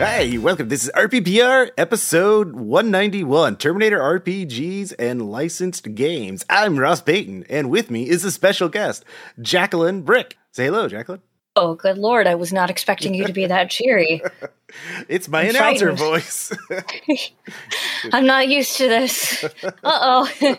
Hey, welcome. This is RPPR episode 191 Terminator RPGs and Licensed Games. I'm Ross Payton, and with me is a special guest, Jacqueline Bryk. Say hello, Jacqueline. Oh, good lord, I was not expecting you to be that cheery. It's my I'm announcer frightened. voice. I'm not used to this. Uh oh.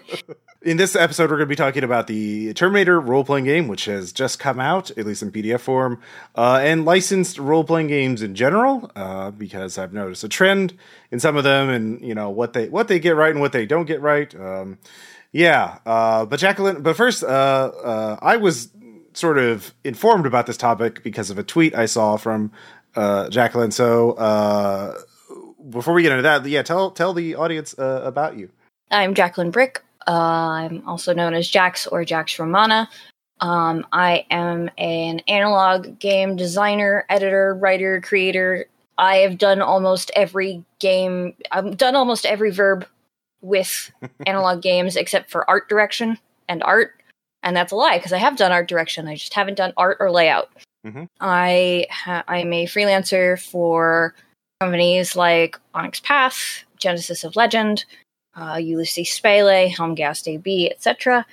In this episode, we're going to be talking about the Terminator role playing game, which has just come out, at least in PDF form, uh, and licensed role playing games in general, uh, because I've noticed a trend in some of them, and you know what they what they get right and what they don't get right. Um, yeah, uh, but Jacqueline, but first, uh, uh, I was sort of informed about this topic because of a tweet I saw from uh, Jacqueline. So before we get into that, yeah, tell tell the audience about you. I'm Jacqueline Bryk. I'm also known as Jax or Jax Romana. Um, I am an analog game designer, editor, writer, creator. I have done almost every game. I've done almost every verb with analog games except for art direction and art. And that's a lie because I have done art direction. I just haven't done art or layout. Mhm. I ha- I'm a freelancer for companies like Onyx Path, Genesis of Legend, uh, Ulisses Spiele, Helmgast AB, etc.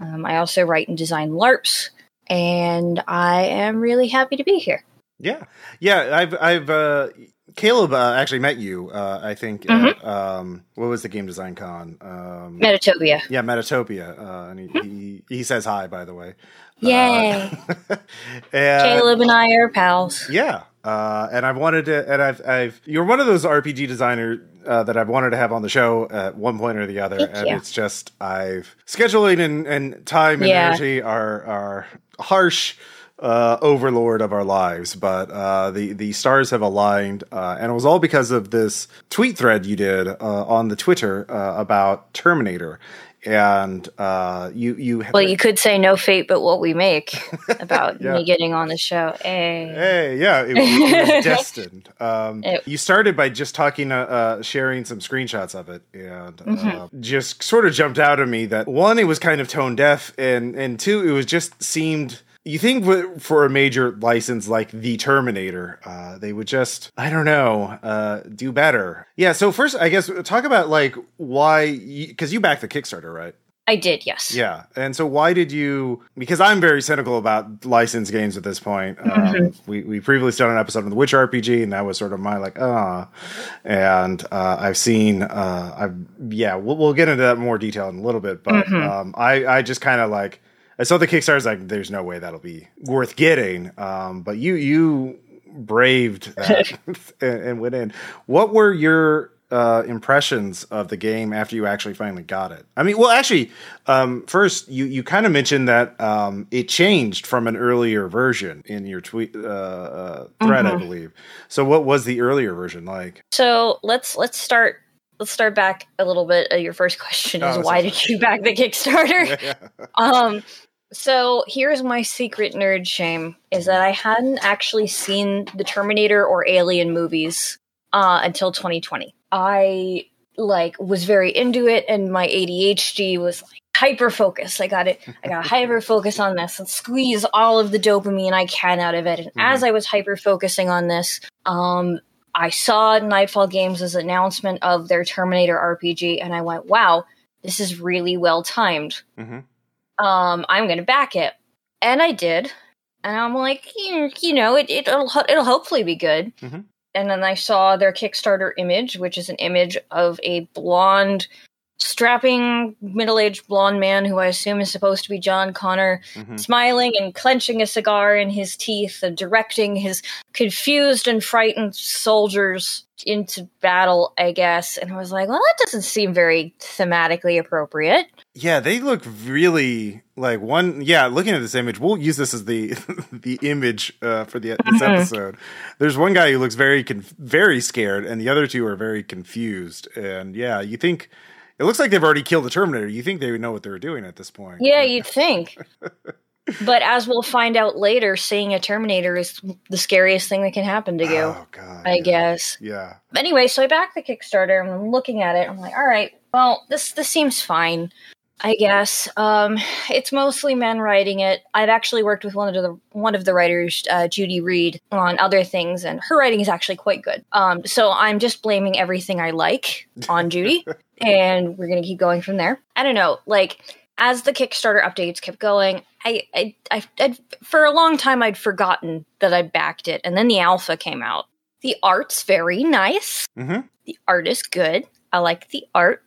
Um, I also write and design LARPs, and I am really happy to be here. Yeah, yeah. I've I've uh, Caleb uh, actually met you. Uh, I think at, um, what was the game design con? Um, Metatopia. yeah, Metatopia, uh, and he, he he says hi by the way. Yay. Uh, and, Caleb and I are pals. Yeah, uh, and I've wanted to, and I've I've you're one of those RPG designers uh, that I've wanted to have on the show at one point or the other, Thank and you. it's just I've scheduling and, and time and Yeah. energy are are harsh uh, overlord of our lives, but uh, the the stars have aligned, uh, and it was all because of this tweet thread you did uh, on the Twitter uh, about Terminator, and uh, you you Well, you could say no fate but what we make about Yeah. me getting on the show. Hey. Hey, yeah, it, it was destined. Um, It- you started by just talking, uh, uh, sharing some screenshots of it, and uh, Mm-hmm. just sort of jumped out at me that one, it was kind of tone deaf, and and two, it was just seemed. You think for a major license like the Terminator, uh, they would just, I don't know, uh, do better. Yeah. So first, I guess talk about like why, because you backed the Kickstarter, right? I did, yes. Yeah, and so why did you? Because I'm very cynical about licensed games at this point. Um, we we previously done an episode on the Witch RPG, and that was sort of my like ah. And uh, I've seen uh, I've yeah, we'll, we'll get into that more detail in a little bit. But um, I I just kind of like I saw the Kickstarter's like there's no way that'll be worth getting. Um, but you you braved that and, and went in. What were your uh, impressions of the game after you actually finally got it? I mean, well, actually, um, first you you kind of mentioned that um, it changed from an earlier version in your tweet uh, uh, thread, I believe. So, what was the earlier version like? So let's let's start let's start back a little bit. Uh, your first question is Oh, why did you back the Kickstarter? um so here's my secret nerd shame is that I hadn't actually seen the Terminator or Alien movies uh, until 2020. I like was very into it and my ADHD was like hyper focused. I got it I got hyper focus on this and squeeze all of the dopamine I can out of it. And as I was hyper focusing on this, um I saw Nightfall Games' announcement of their Terminator RPG and I went, "Wow, this is really well timed." Mhm. um, I'm going to back it. And I did. And I'm like, you, you know, it, it'll, it'll hopefully be good. Mhm. And then I saw their Kickstarter image, which is an image of a blonde, strapping, middle aged blonde man who I assume is supposed to be John Connor, Mhm. smiling and clenching a cigar in his teeth and directing his confused and frightened soldiers into battle, I guess. And I was like, well, that doesn't seem very thematically appropriate. Yeah, they look really like one. Yeah, looking at this image, we'll use this as the the image uh, for the this Mhm. episode. There's one guy who looks very conf- very scared, and the other two are very confused. And yeah, you think it looks like they've already killed the Terminator. You think they would know what they were doing at this point? Yeah, you'd think. but as we'll find out later, seeing a Terminator is the scariest thing that can happen to you, Oh god. I yeah. guess. Yeah. Anyway, so I backed the Kickstarter and I'm looking at it. I'm like, all right, well, this this seems fine. I guess um, it's mostly men writing it. I've actually worked with one of the one of the writers, uh, Judy Reed, on other things, and her writing is actually quite good. Um, so I'm just blaming everything I like on Judy, and we're gonna keep going from there. I don't know, like as the Kickstarter updates kept going, I, I, I, I'd, for a long time I'd forgotten that I'd backed it, and then the alpha came out. The art's very nice. Mm-hmm. The art is good. I like the art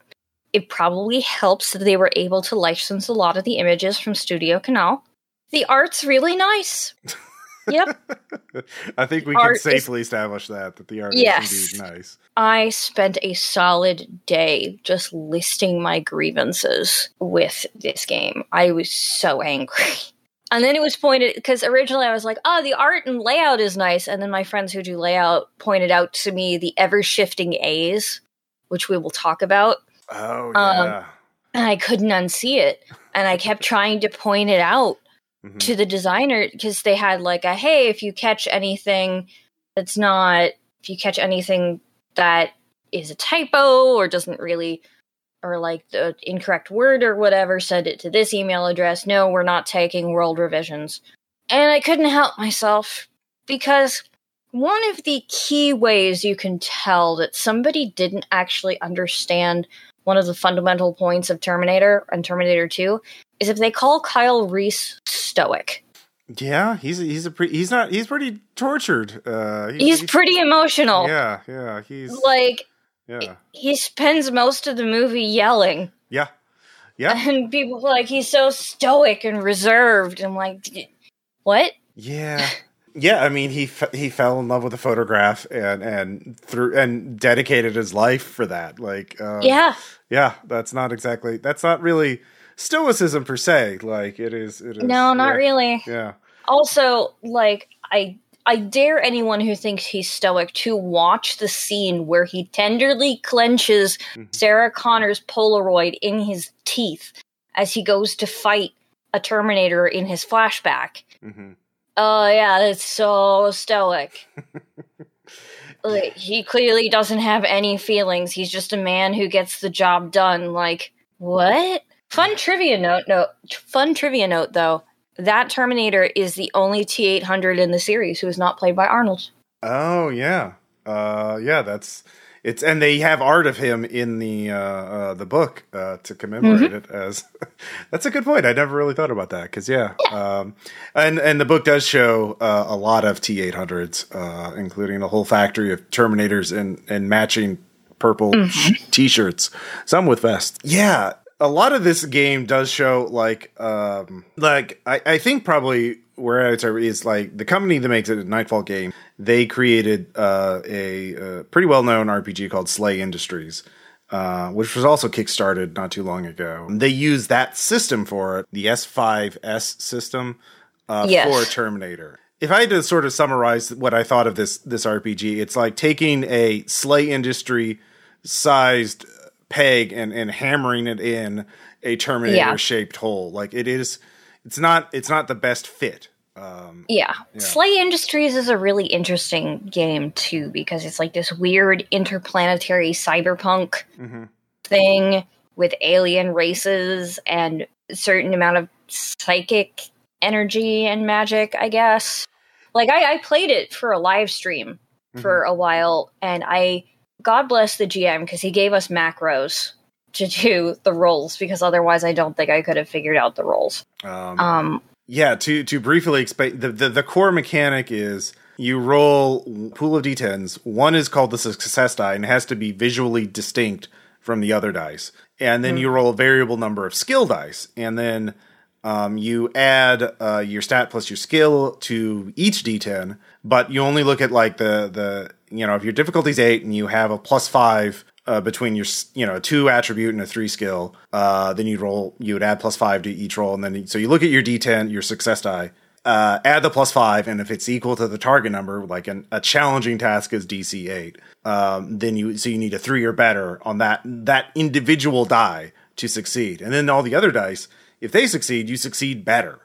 it probably helps that they were able to license a lot of the images from Studio Canal. The art's really nice. Yep. I think we art can safely is, establish that that the art yes, is indeed nice. I spent a solid day just listing my grievances with this game. I was so angry. And then it was pointed because originally I was like, "Oh, the art and layout is nice," and then my friends who do layout pointed out to me the ever shifting A's, which we will talk about. Oh yeah. Um, and I couldn't unsee it, and I kept trying to point it out mm-hmm. to the designer because they had like a hey, if you catch anything that's not, if you catch anything that is a typo or doesn't really or like the incorrect word or whatever, send it to this email address. No, we're not taking world revisions. And I couldn't help myself because one of the key ways you can tell that somebody didn't actually understand one of the fundamental points of Terminator and Terminator 2 is if they call Kyle Reese stoic. Yeah, he's he's a he's not he's pretty tortured. Uh, he's, he's, he's pretty emotional. Yeah, yeah, he's like yeah. He spends most of the movie yelling. Yeah. Yeah. And people like he's so stoic and reserved. I'm like what? Yeah. Yeah, I mean he f- he fell in love with a photograph and and through and dedicated his life for that. Like um, yeah, yeah, that's not exactly that's not really stoicism per se. Like it is. It is no, not yeah, really. Yeah. Also, like I I dare anyone who thinks he's stoic to watch the scene where he tenderly clenches mm-hmm. Sarah Connor's Polaroid in his teeth as he goes to fight a Terminator in his flashback. Mm-hmm Oh yeah, that's so stoic. like, he clearly doesn't have any feelings. He's just a man who gets the job done. Like what? Fun trivia note. No, fun trivia note though. That Terminator is the only T eight hundred in the series who is not played by Arnold. Oh yeah, uh, yeah. That's it's and they have art of him in the uh, uh, the book uh, to commemorate mm-hmm. it as. that's a good point. I never really thought about that because yeah, um, and and the book does show uh, a lot of T eight hundreds, uh, including a whole factory of Terminators and and matching purple mm-hmm. t-shirts, some with vests. Yeah, a lot of this game does show like um like I, I think probably where it's is like the company that makes it a Nightfall game. They created uh, a, a, pretty well known RPG called SLA Industries, uh, which was also kickstarted not too long ago. They use that system for it, the S5S system uh, yes. for Terminator. If I had to sort of summarize what I thought of this this RPG, it's like taking a SLA Industry sized peg and and hammering it in a Terminator shaped hole. Like it is it's not it's not the best fit. Um, yeah. yeah. SLA Industries is a really interesting game too because it's like this weird interplanetary cyberpunk mm-hmm. thing with alien races and a certain amount of psychic energy and magic, I guess. Like I, I played it for a live stream mm-hmm. for a while and I God bless the GM because he gave us macros to do the rolls because otherwise I don't think I could have figured out the rolls. Um, um yeah, to to briefly explain the, the the core mechanic is you roll pool of d10s. One is called the success die and it has to be visually distinct from the other dice. And then mm. you roll a variable number of skill dice and then um, you add uh, your stat plus your skill to each d10, but you only look at like the the you know if your difficulty's eight and you have a plus five uh, between your you know two attribute and a three skill, uh, then you'd roll you would add plus five to each roll, and then so you look at your d10, your success die, uh, add the plus five, and if it's equal to the target number, like an, a challenging task is DC eight, um, then you so you need a three or better on that that individual die to succeed, and then all the other dice, if they succeed, you succeed better.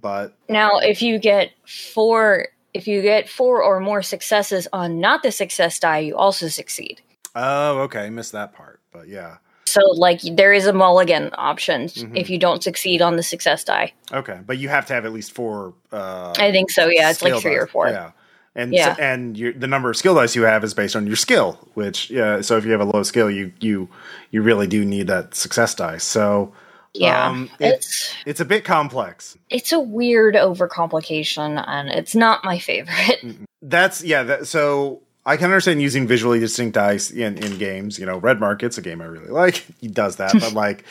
But now, if you get four, if you get four or more successes on not the success die, you also succeed. Oh, okay. I missed that part, but yeah. So like there is a mulligan option mm-hmm. if you don't succeed on the success die. Okay, but you have to have at least four. Uh, I think so. Yeah, it's like three dice. or four. Yeah. And yeah. So, and your, the number of skill dice you have is based on your skill, which yeah. So if you have a low skill, you you you really do need that success die. So yeah, um, it's it's a bit complex. It's a weird overcomplication, and it's not my favorite. That's yeah. That, so I can understand using visually distinct dice in, in games. You know, Red Market's a game I really like. He does that, but like,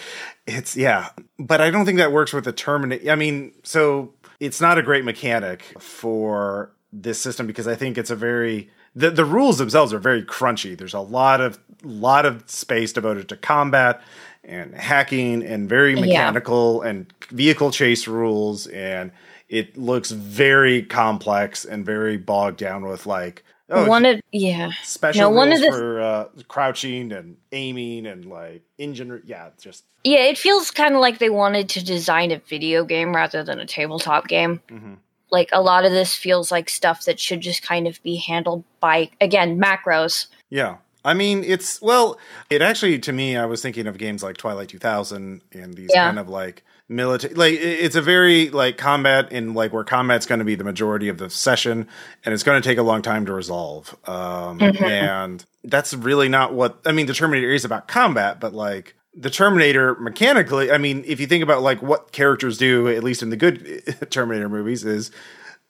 it's yeah. But I don't think that works with the Terminator. I mean, so it's not a great mechanic for this system because I think it's a very the the rules themselves are very crunchy. There's a lot of lot of space devoted to combat and hacking and very mechanical yeah. and vehicle chase rules and it looks very complex and very bogged down with like Oh, one of yeah, special no, one of the, for uh, crouching and aiming and like engine. Yeah, just yeah. It feels kind of like they wanted to design a video game rather than a tabletop game. Mm-hmm. Like a lot of this feels like stuff that should just kind of be handled by again macros. Yeah, I mean, it's well, it actually to me, I was thinking of games like Twilight 2000 and these yeah. kind of like military like it's a very like combat in like where combat's going to be the majority of the session and it's going to take a long time to resolve um mm-hmm. and that's really not what i mean the terminator is about combat but like the terminator mechanically i mean if you think about like what characters do at least in the good terminator movies is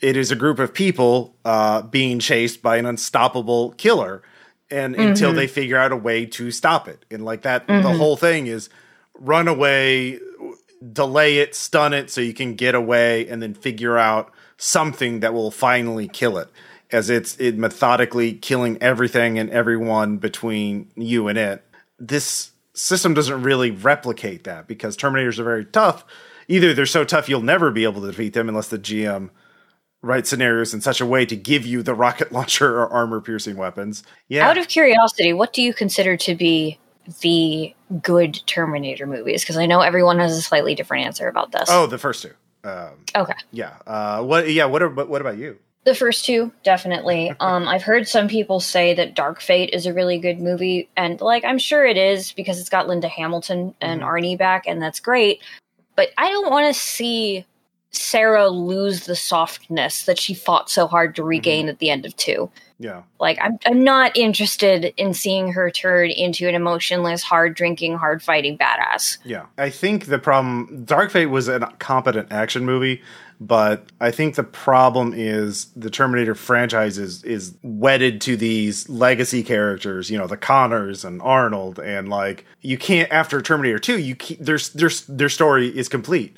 it is a group of people uh being chased by an unstoppable killer and mm-hmm. until they figure out a way to stop it and like that mm-hmm. the whole thing is run away delay it, stun it so you can get away and then figure out something that will finally kill it as it's it methodically killing everything and everyone between you and it. This system doesn't really replicate that because Terminators are very tough. Either they're so tough you'll never be able to defeat them unless the GM writes scenarios in such a way to give you the rocket launcher or armor piercing weapons. Yeah. Out of curiosity, what do you consider to be the good Terminator movies? Because I know everyone has a slightly different answer about this. Oh, the first two. Um, okay. Yeah. Uh, what? Yeah. What? Are, what about you? The first two, definitely. um, I've heard some people say that Dark Fate is a really good movie, and like I'm sure it is because it's got Linda Hamilton and mm-hmm. Arnie back, and that's great. But I don't want to see Sarah lose the softness that she fought so hard to regain mm-hmm. at the end of two. Yeah. Like I'm I'm not interested in seeing her turn into an emotionless, hard drinking, hard fighting badass. Yeah. I think the problem Dark Fate was a competent action movie, but I think the problem is the Terminator franchise is, is wedded to these legacy characters, you know, the Connors and Arnold and like you can't after Terminator 2, you keep, their their their story is complete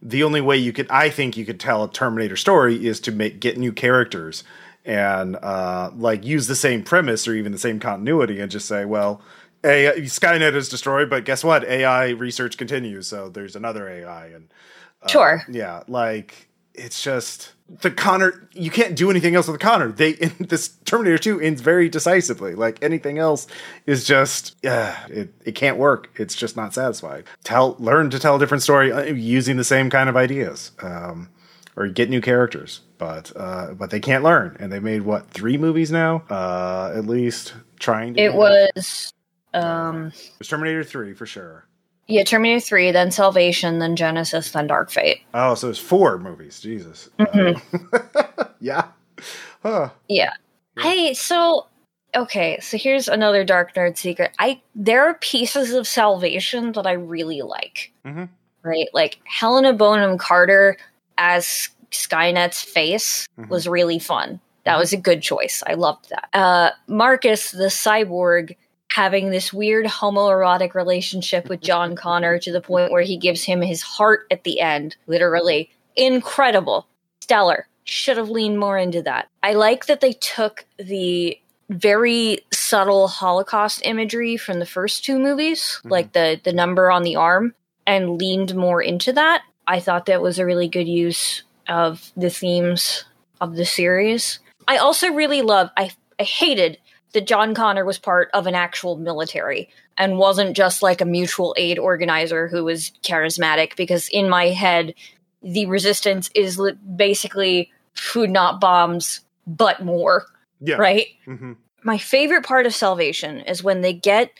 the only way you could i think you could tell a terminator story is to make get new characters and uh, like use the same premise or even the same continuity and just say well a skynet is destroyed but guess what ai research continues so there's another ai and uh, sure yeah like it's just the Connor, you can't do anything else with the Connor. They in this Terminator 2 ends very decisively. Like anything else is just yeah, it, it can't work. It's just not satisfied. Tell learn to tell a different story uh, using the same kind of ideas. Um, or get new characters, but uh, but they can't learn, and they made what three movies now, uh, at least trying. to It was um, it was Terminator three for sure. Yeah, Terminator 3, then Salvation, then Genesis, then Dark Fate. Oh, so it's four movies. Jesus. Mm-hmm. yeah. Huh. Yeah. Hey, so okay, so here's another dark nerd secret. I there are pieces of Salvation that I really like. Mm-hmm. Right? Like Helena Bonham Carter as Skynet's face mm-hmm. was really fun. That mm-hmm. was a good choice. I loved that. Uh, Marcus, the cyborg, having this weird homoerotic relationship with John Connor to the point where he gives him his heart at the end, literally. Incredible. Stellar. Should have leaned more into that. I like that they took the very subtle Holocaust imagery from the first two movies, mm-hmm. like the the number on the arm, and leaned more into that. I thought that was a really good use of the themes of the series. I also really love I I hated that John Connor was part of an actual military and wasn't just like a mutual aid organizer who was charismatic because in my head the resistance is basically food not bombs but more yeah right mm-hmm. my favorite part of salvation is when they get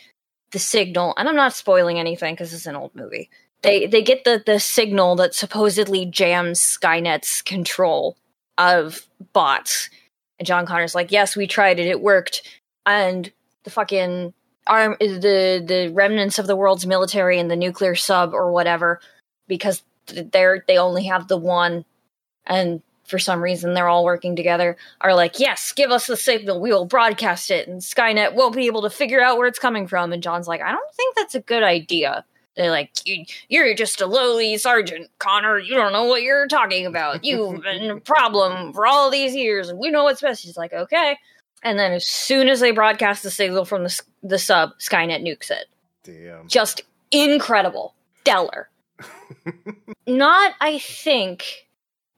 the signal, and I'm not spoiling anything because it's an old movie. They they get the the signal that supposedly jams Skynet's control of bots, and John Connor's like, "Yes, we tried it. It worked." And the fucking arm, the the remnants of the world's military and the nuclear sub or whatever, because they're they only have the one, and for some reason they're all working together are like yes give us the signal. We will broadcast it. And skynet won't be able to figure out where it's coming from. And john's like i don't think that's a good idea they're like you're just a lowly sergeant connor. You don't know what you're talking about. You've been a problem for all these years and we know what's best. He's like okay. And then as soon as they broadcast the signal from the, the sub skynet nukes it Damn. just incredible. Stellar. Not i think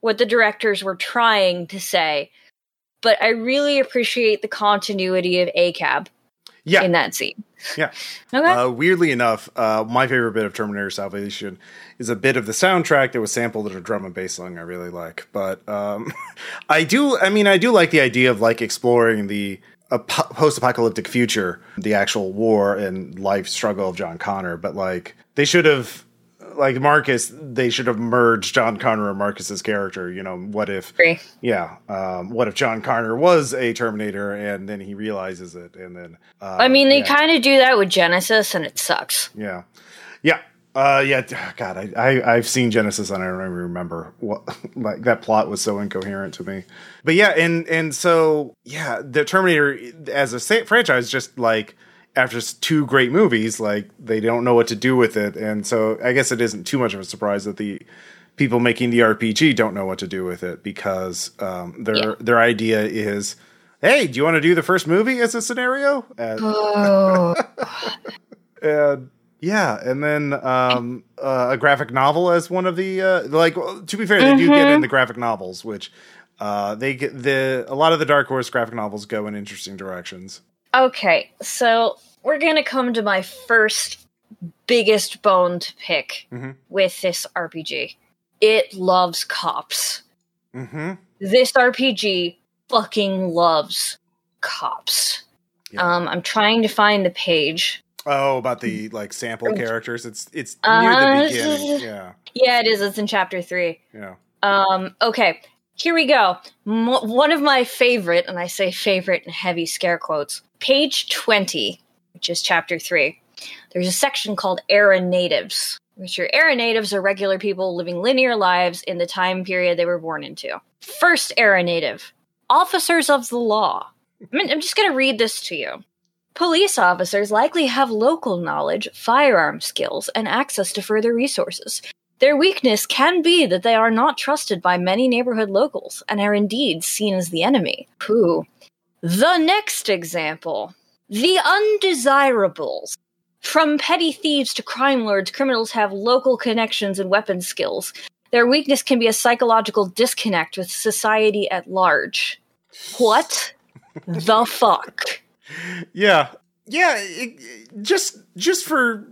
what the directors were trying to say, but I really appreciate the continuity of ACAB yeah. in that scene. Yeah. Okay. Uh, weirdly enough, uh, my favorite bit of Terminator Salvation is a bit of the soundtrack that was sampled in a drum and bass song I really like. But um, I do, I mean, I do like the idea of like exploring the post-apocalyptic future, the actual war and life struggle of John Connor. But like, they should have like Marcus, they should have merged John Connor and Marcus's character. You know, what if? Agree. Yeah. Um, what if John Connor was a Terminator and then he realizes it, and then? Uh, I mean, they yeah. kind of do that with Genesis, and it sucks. Yeah. Yeah. Uh, yeah, God, I, I I've seen Genesis and I don't even remember what like that plot was so incoherent to me. But yeah, and and so yeah, the Terminator as a franchise just like after two great movies, like they don't know what to do with it, and so I guess it isn't too much of a surprise that the people making the RPG don't know what to do with it because um, their yeah. their idea is, hey, do you want to do the first movie as a scenario? And, oh. and yeah, and then um, uh, a graphic novel as one of the uh, like. To be fair, they mm-hmm. do get in the graphic novels, which uh, they get the a lot of the Dark Horse graphic novels go in interesting directions. Okay, so we're gonna come to my first biggest bone to pick mm-hmm. with this RPG. It loves cops. Mm-hmm. This RPG fucking loves cops. Yeah. Um, I'm trying to find the page. Oh, about the like sample characters. It's it's Uh, near the beginning. Yeah, Yeah, it is. It's in chapter three. yeah. Um, okay, here we go. Mo one of my favorite, and I say favorite in heavy scare quotes, page 20, which is chapter 3. There's a section called Era Natives, which are Era Natives are regular people living linear lives in the time period they were born into. First Era Native, officers of the law. I mean, I'm just going to read this to you. Police officers likely have local knowledge, firearm skills, and access to further resources. Their weakness can be that they are not trusted by many neighborhood locals and are indeed seen as the enemy. Pooh. The next example the undesirables. From petty thieves to crime lords, criminals have local connections and weapon skills. Their weakness can be a psychological disconnect with society at large. What the fuck? Yeah, yeah. It, just just for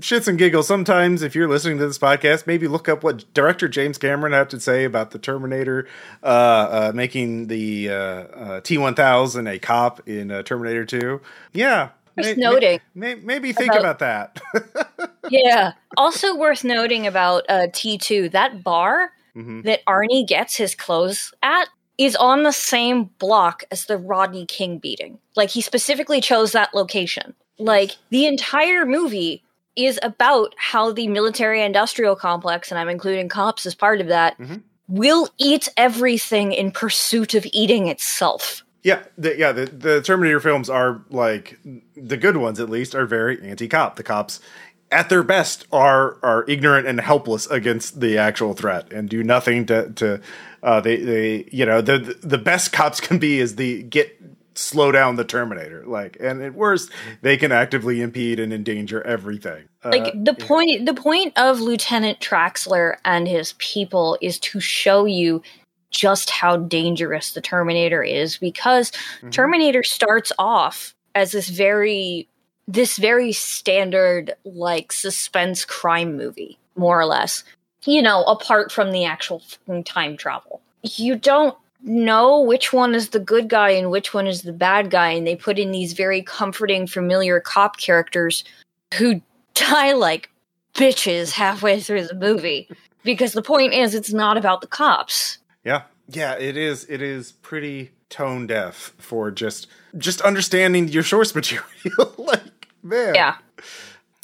shits and giggles, sometimes if you're listening to this podcast, maybe look up what director James Cameron had to say about the Terminator uh, uh, making the uh, uh T1000 a cop in uh, Terminator 2. Yeah. Worth may, noting. May, maybe think about, about that. yeah. Also worth noting about uh, T2, that bar mm-hmm. that Arnie gets his clothes at is on the same block as the Rodney King beating. Like he specifically chose that location. Like the entire movie is about how the military industrial complex, and I'm including cops as part of that, mm-hmm. will eat everything in pursuit of eating itself. Yeah, the, yeah. The, the Terminator films are like the good ones, at least, are very anti-cop. The cops, at their best, are are ignorant and helpless against the actual threat and do nothing to to. Uh, they they you know the the best cops can be is the get slow down the Terminator. Like, and at worst, they can actively impede and endanger everything. Like uh, the point, the point of Lieutenant Traxler and his people is to show you just how dangerous the Terminator is, because mm-hmm. Terminator starts off as this very, this very standard like suspense crime movie, more or less. You know, apart from the actual time travel, you don't know which one is the good guy and which one is the bad guy, and they put in these very comforting, familiar cop characters who die like bitches halfway through the movie. Because the point is, it's not about the cops. Yeah, yeah, it is. It is pretty tone deaf for just just understanding your source material. like, man, Yeah,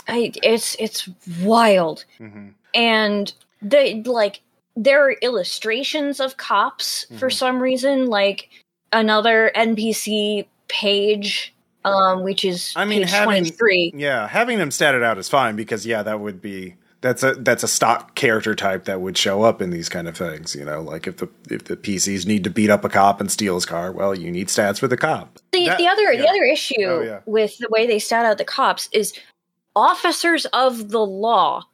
I, it's it's wild, Mhm. and they like there are illustrations of cops for Mhm. some reason, like another NPC page, um, which is I mean, having- twenty three. Yeah, having them statted out is fine because yeah, that would be that's a that's a stock character type that would show up in these kind of things. You know, like if the if the PCs need to beat up a cop and steal his car, well, you need stats for the cop. The, That- the other the other issue Oh, yeah. with the way they stat out the cops is officers of the law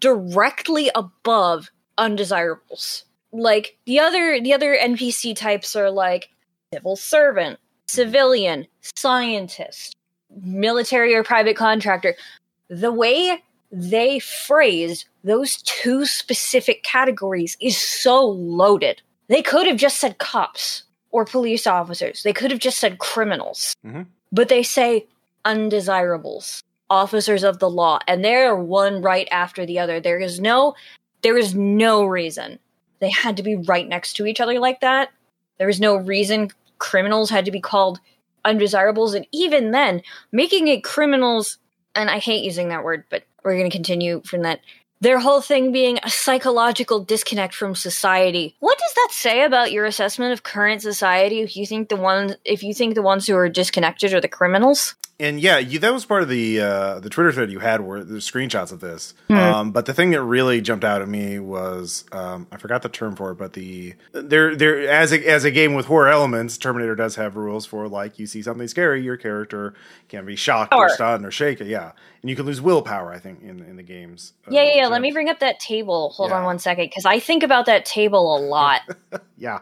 directly above undesirables. Like the other the other NPC types are like civil servant, civilian, scientist, military or private contractor. The way they phrase those two specific categories is so loaded. They could have just said cops or police officers. They could have just said criminals. Mhm. But they say undesirables, officers of the law, and they're one right after the other. There is no there is no reason they had to be right next to each other like that. There is no reason criminals had to be called undesirables and even then making it criminals and I hate using that word, but we're going to continue from that their whole thing being a psychological disconnect from society. What does that say about your assessment of current society if you think the ones if you think the ones who are disconnected are the criminals? And yeah, you, that was part of the uh, the Twitter thread you had were there's screenshots of this. Hmm. Um, but the thing that really jumped out at me was um, I forgot the term for it, but the there there as a as a game with horror elements, Terminator does have rules for like you see something scary, your character can be shocked or Sure. stunned or shaken, yeah, and you can lose willpower. I think in in the games. Yeah, Uh, yeah, yeah. Let me bring up that table. Hold on one second, because I think about that table a lot. Yeah.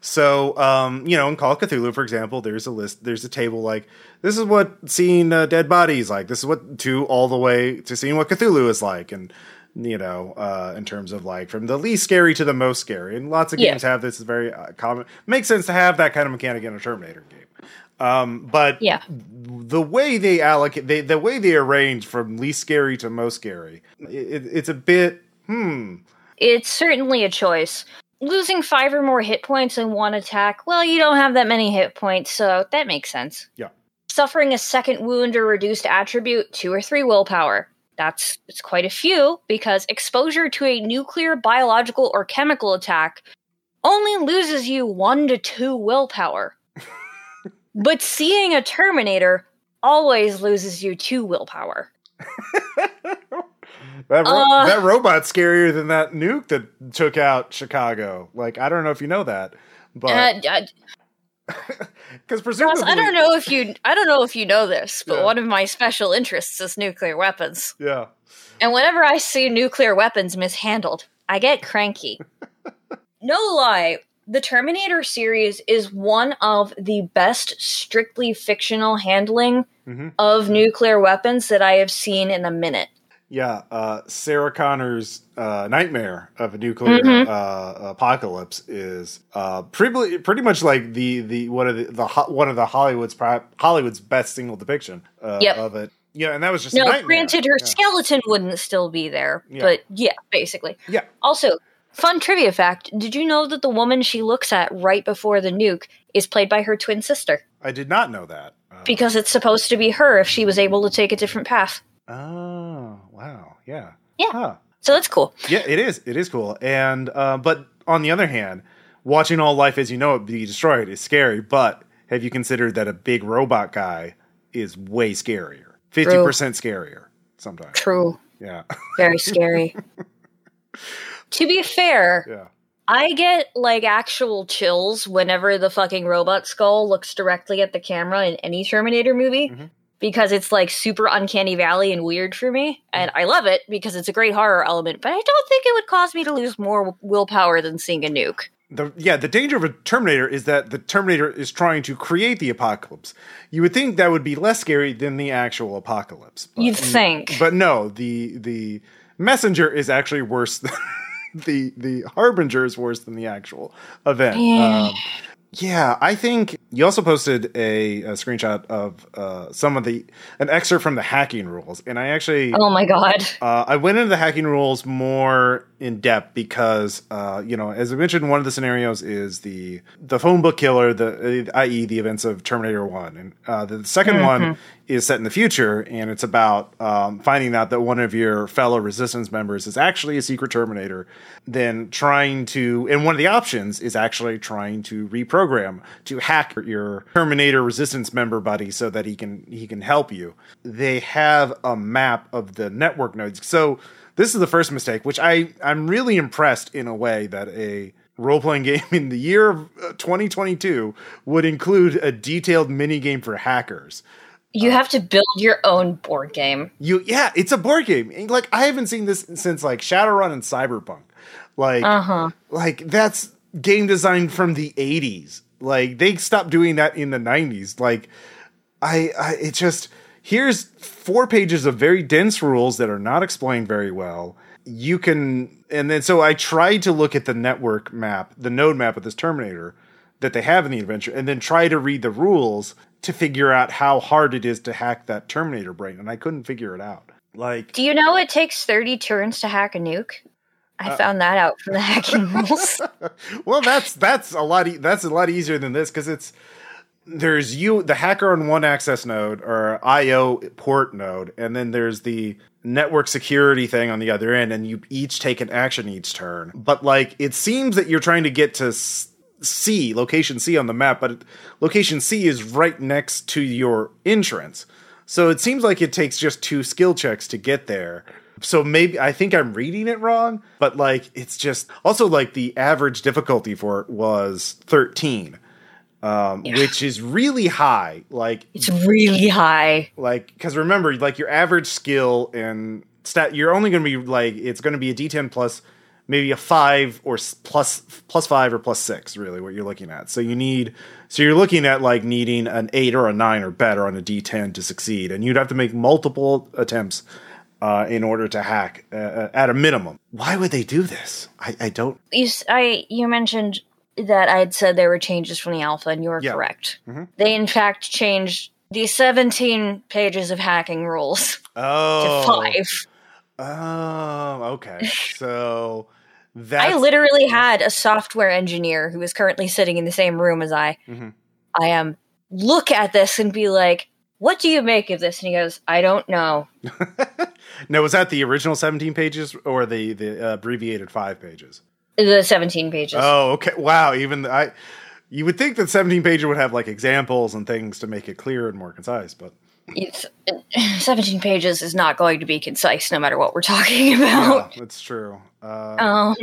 So, um, you know, in Call of Cthulhu, for example, there's a list, there's a table like this is what seeing uh, dead bodies like. This is what to all the way to seeing what Cthulhu is like, and you know, uh, in terms of like from the least scary to the most scary. And lots of Yeah. games have this. It's very uh, common. Makes sense to have that kind of mechanic in a Terminator game. Um, but Yeah. the way they allocate, they, the way they arrange from least scary to most scary, it, it's a bit hmm. It's certainly a choice. Losing five or more hit points in one attack, well, you don't have that many hit points, so that makes sense. Yeah. Suffering a second wound or reduced attribute, two or three willpower. That's it's quite a few because exposure to a nuclear, biological, or chemical attack only loses you one to two willpower. But seeing a Terminator always loses you two willpower. That, ro- Uh. that robot's scarier than that nuke that took out Chicago. Like, I don't know if you know that, but uh, because presumably, I don't know if you I don't know if you know this, but Yeah. one of my special interests is nuclear weapons. Yeah, And whenever I see nuclear weapons mishandled, I get cranky. no lie, the Terminator series is one of the best strictly fictional handling Mhm. of nuclear weapons that I have seen in a minute. yeah. Uh, Sarah Connor's uh, nightmare of a nuclear Mhm. uh, apocalypse is uh, pretty pretty much like the the one of the, the one of the Hollywood's Hollywood's best single depiction uh, Yep. of it. Yeah, and that was just No, granted, her Yeah. skeleton wouldn't still be there, Yeah. but yeah, basically. Yeah. Also, fun trivia fact did you know that the woman she looks at right before the nuke is played by her twin sister? I did not know that. Uh, Because it's supposed to be her if she was able to take a different path. oh wow, yeah, Yeah. Huh. So that's cool. Yeah, it is. It is cool. And uh, but on the other hand, watching all life as you know it be destroyed is scary. But have you considered that a big robot guy is way scarier, fifty percent scarier sometimes? True. Yeah, Very scary. to be fair, yeah, I get like actual chills whenever the fucking robot skull looks directly at the camera in any Terminator movie. Mhm. Because it's like super uncanny valley and weird for me. And I love it because it's a great horror element, but I don't think it would cause me to lose more willpower than seeing a nuke. the yeah. The danger of a Terminator is that the Terminator is trying to create the apocalypse. You would think that would be less scary than the actual apocalypse. But, You'd think. but no. The the messenger is actually worse than, the the harbinger is worse than the actual event. Yeah. Um, yeah, I think you also posted a, a screenshot of uh, some of the an excerpt from the hacking rules, and I actually Oh my god. uh, I went into the hacking rules more in depth because, uh, you know, as I mentioned, one of the scenarios is the the phone book killer, the uh, i.e. the events of Terminator One, and uh, the 2nd one is set in the future, and it's about um, finding out that one of your fellow Resistance members is actually a secret Terminator, then trying to, and one of the options is actually trying to reprogram to hack your Terminator Resistance member buddy so that he can he can help you. They have a map of the network nodes, so this is the first mistake, which I I'm really impressed in a way that a role playing game in the year of uh, 2022 would include a detailed mini game for hackers. You have to build your own board game. You yeah, it's a board game. Like I haven't seen this since like Shadowrun and Cyberpunk. Like Uh-huh. like that's game design from the 80s. Like they stopped doing that in the 90s. Like I, I it just here's four pages of very dense rules that are not explained very well. You can and then so I tried to look at the network map, the node map of this Terminator that they have in the adventure and then try to read the rules to figure out how hard it is to hack that Terminator brain and I couldn't figure it out. Like Do you know it takes 30 turns to hack a nuke? I Uh, found that out from the hacking rules. well that's that's a lot e- that's a lot easier than this because it's there's you the hacker on one access node or io port node and then there's the network security thing on the other end and you each take an action each turn. But like it seems that you're trying to get to C location c on the map but location c is right next to your entrance. So it seems like it takes just two skill checks to get there. So maybe I think I'm reading it wrong, but like it's just also like the average difficulty for it was 13, um, Yeah. which is really high. Like it's really high. like because remember like your average skill and stat you're only going to be like it's going to be a D10 plus maybe a five or plus plus five or plus six really what you're looking at. So you need so you're looking at like needing an eight or a nine or better on a D10 to succeed, and you'd have to make multiple attempts uh, in order to hack uh, at a minimum. Why would they do this? I, I don't. You, I, you mentioned that I had said there were changes from the alpha, and you were Yeah. correct. Mhm. They, in fact, changed the 17 pages of hacking rules Oh, to five. Oh, okay. So that's I literally had a software engineer who is currently sitting in the same room as I. Mhm. I am look at this and be like, "What do you make of this?" And he goes, "I don't know." now was that the original 17 pages or the the uh, abbreviated five pages? The 17 pages. Oh, okay. Wow. Even the, I, you would think that 17 pages would have like examples and things to make it clear and more concise, but It's, 17 pages is not going to be concise no matter what we're talking about. yeah, that's true. Uh, Um,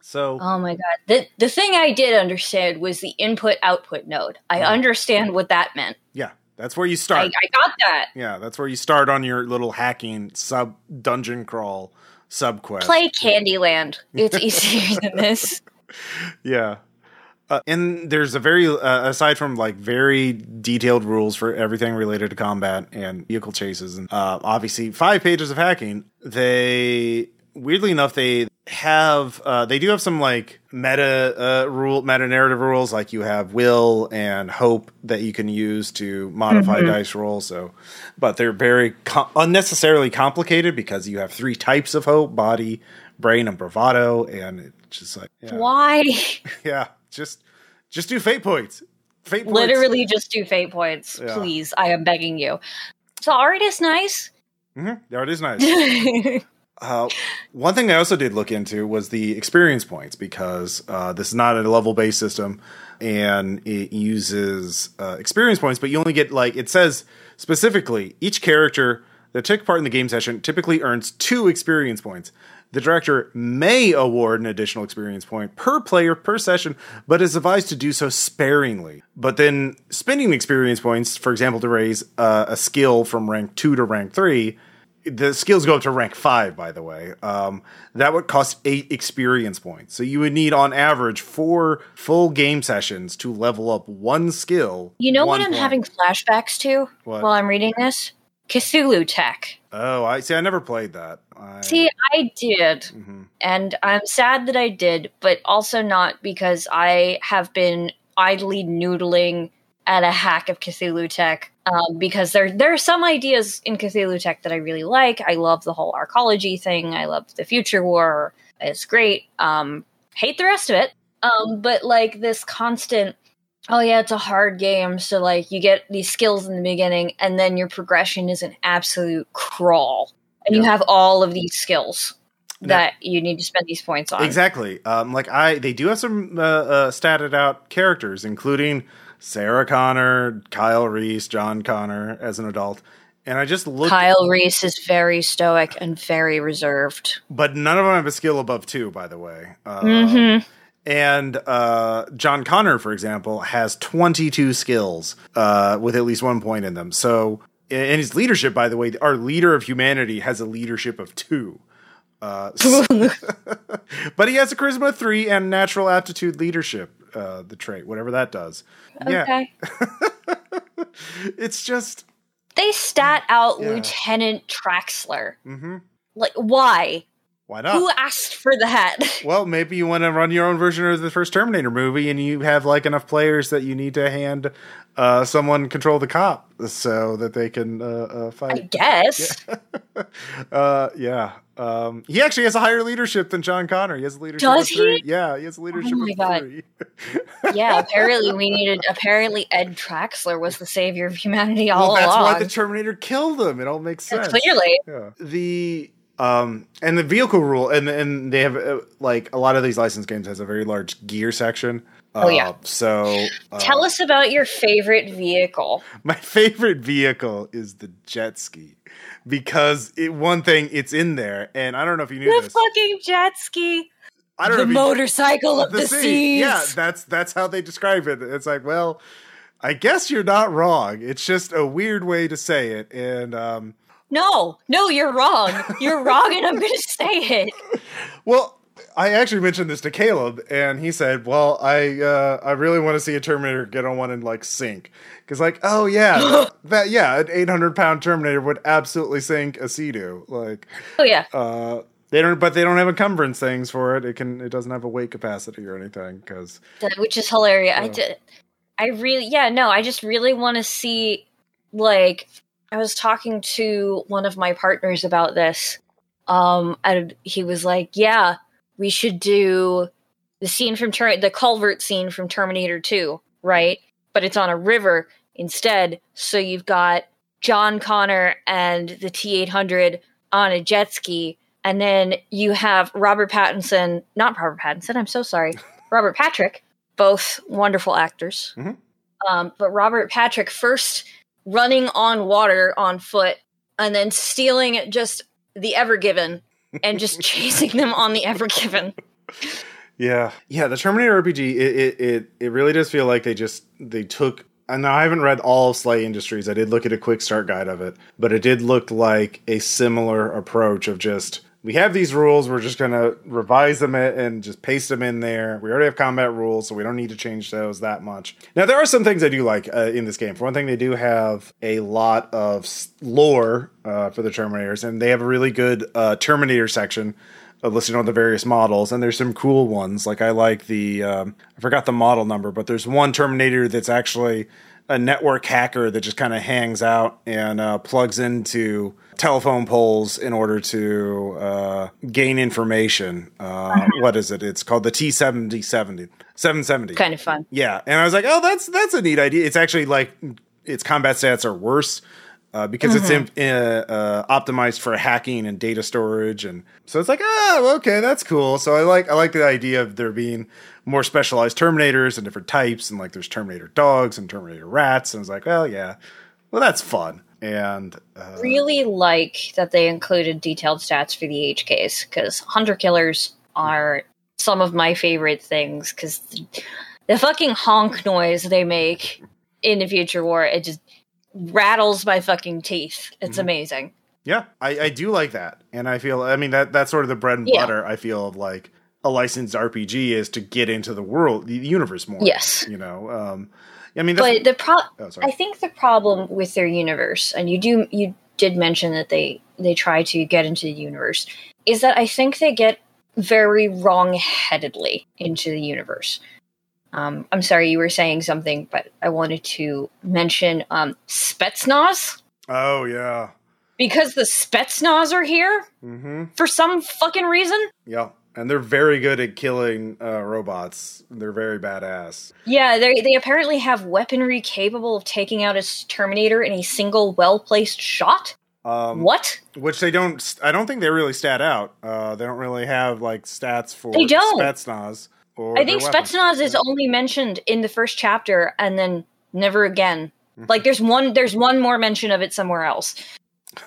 so oh my god. The, the thing I did understand was the input output node. I Oh. understand what that meant. yeah, that's where you I, start. I got that. yeah, that's where you start on your little hacking sub dungeon crawl sub quest. Play Candyland. It's easier than this. Yeah. Uh, and there's a very uh, aside from like very detailed rules for everything related to combat and vehicle chases and uh, obviously five pages of hacking they weirdly enough they have uh, they do have some like meta uh, rule meta narrative rules like you have will and hope that you can use to modify Mhm. dice rolls so but they're very com- unnecessarily complicated because you have three types of hope body brain and bravado and it's just like yeah. Why? Yeah, just just do fate points. Fate points. Literally just do fate points, Yeah. please. I am begging you. So art is nice. hmm There it is nice. Uh, one thing I also did look into was the experience points because uh, this is not a level based system and it uses uh, experience points, but you only get like it says specifically each character that took part in the game session typically earns two experience points. The director may award an additional experience point per player per session, but is advised to do so sparingly. But then spending experience points, for example, to raise uh, a skill from rank two to rank three, the skills go up to rank five, by the way. Um, that would cost eight experience points. So you would need, on average, four full game sessions to level up one skill. you know what I'm point. having flashbacks to What? while I'm reading this? Cthulhu Tech. Oh, I see. I never played that. I, See, I did. Mhm. and I'm sad that I did, but also not because I have been idly noodling at a hack of Cthulhu Tech. Um, because there there are some ideas in Cthulhu Tech that I really like. I love the whole arcology thing. I love the future war. It's great. Um, hate the rest of it. Um, but like this constant oh yeah, it's a hard game. So like you get these skills in the beginning, and then your progression is an absolute crawl, and yeah. you have all of these skills that you need to spend these points on. Exactly. Um, like I, they do have some uh, uh, statted out characters, including Sarah Connor, Kyle Reese, John Connor as an adult. And I just look. Kyle Reese is very stoic and very reserved. But none of them have a skill above two, by the way. Uh, mm-hmm. And uh, John Connor, for example, has 22 skills uh, with at least one point in them. So, and his leadership, by the way, our leader of humanity has a leadership of two. Uh, so but he has a charisma three and natural aptitude leadership, uh, the trait, whatever that does. Okay. Yeah. it's just. They stat out yeah. Lieutenant Traxler. Mm-hmm. Like, why? Why not? Who asked for that? Well, maybe you want to run your own version of the first Terminator movie, and you have like enough players that you need to hand uh, someone control the cop so that they can uh, uh, fight. I guess. Yeah. Uh, yeah. Um, he actually has a higher leadership than John Connor. He has leadership. Does he? Three. Yeah, he has leadership. Oh my god! yeah, apparently we needed. Apparently, Ed Traxler was the savior of humanity all well, that's along. That's why the Terminator killed him. It all makes sense. Clearly, yeah. the um, and the vehicle rule, and and they have uh, like a lot of these license games has a very large gear section. Uh, oh yeah. Uh, so uh, tell us about your favorite vehicle. My favorite vehicle is the jet ski because it one thing it's in there, and I don't know if you knew the this. fucking jet ski. I don't the know motorcycle you, of the, the sea. seas. Yeah, that's that's how they describe it. It's like, well, I guess you're not wrong. It's just a weird way to say it, and um, no, no, you're wrong. You're wrong, and I'm going to say it. Well, I actually mentioned this to Caleb, and he said, "Well, I uh, I really want to see a Terminator get on one and like sink." Because like, oh yeah, that, yeah, an 800 pound Terminator would absolutely sink a Sea-Doo. Like, oh yeah. Uh, they don't, but they don't have encumbrance things for it. It can, it doesn't have a weight capacity or anything. Because which is hilarious. Uh, I did, I really, yeah, no, I just really want to see, like, I was talking to one of my partners about this. Um, and he was like, "Yeah, we should do the scene from Ter- the culvert scene from Terminator 2, right? But it's on a river instead. So you've got John Connor and the T 800 on a jet ski. And then you have Robert Pattinson, not Robert Pattinson, I'm so sorry, Robert Patrick, both wonderful actors. Mm-hmm. Um, but Robert Patrick first running on water on foot and then stealing just the Ever Given and just chasing them on the Ever Given. Yeah, yeah. The Terminator RPG, it, it, it it really does feel like they just they took and I haven't read all of SLA Industries. I did look at a quick start guide of it, but it did look like a similar approach of just we have these rules, we're just going to revise them and just paste them in there. We already have combat rules, so we don't need to change those that much. Now, there are some things I do like uh, in this game. For one thing, they do have a lot of lore uh, for the Terminators, and they have a really good uh, Terminator section listed on the various models, and there's some cool ones. Like I like the um, I forgot the model number, but there's one Terminator that's actually a network hacker that just kind of hangs out and uh, plugs into telephone poles in order to uh, gain information. Uh, uh-huh. what is it? It's called the T seventy seventy seven seventy. Kind of fun. Yeah, and I was like, oh, that's that's a neat idea. It's actually like its combat stats are worse uh, because mm-hmm. it's in, uh, uh, optimized for hacking and data storage, and so it's like, oh, okay, that's cool. So I like I like the idea of there being more specialized Terminators and different types, and like there's Terminator dogs and Terminator rats, and I was like, well, yeah, well that's fun. And uh, really like that they included detailed stats for the HKs because hunter killers are some of my favorite things because the, the fucking honk noise they make in the future war it just rattles my fucking teeth. It's mm-hmm. amazing. Yeah, I, I do like that, and I feel I mean that that's sort of the bread and yeah. butter. I feel of like a licensed RPG is to get into the world, the universe more. Yes, you know. Um, I mean, but the pro- oh, I think the problem with their universe, and you do you did mention that they they try to get into the universe, is that I think they get very wrong-headedly into the universe. Um, I'm sorry, you were saying something, but I wanted to mention um, Spetsnaz Oh yeah. because the Spetsnaz are here Mm-hmm. for some fucking reason. Yeah. And they're very good at killing uh, robots. They're very badass. Yeah, they they apparently have weaponry capable of taking out a Terminator in a single well-placed shot. Um, What? Which they don't. I don't think they really stat out. Uh, they don't really have like stats for They don't. Spetsnaz. Or I think. Spetsnaz is only mentioned in the first chapter and then never again. Mm-hmm. Like there's one there's one more mention of it somewhere else.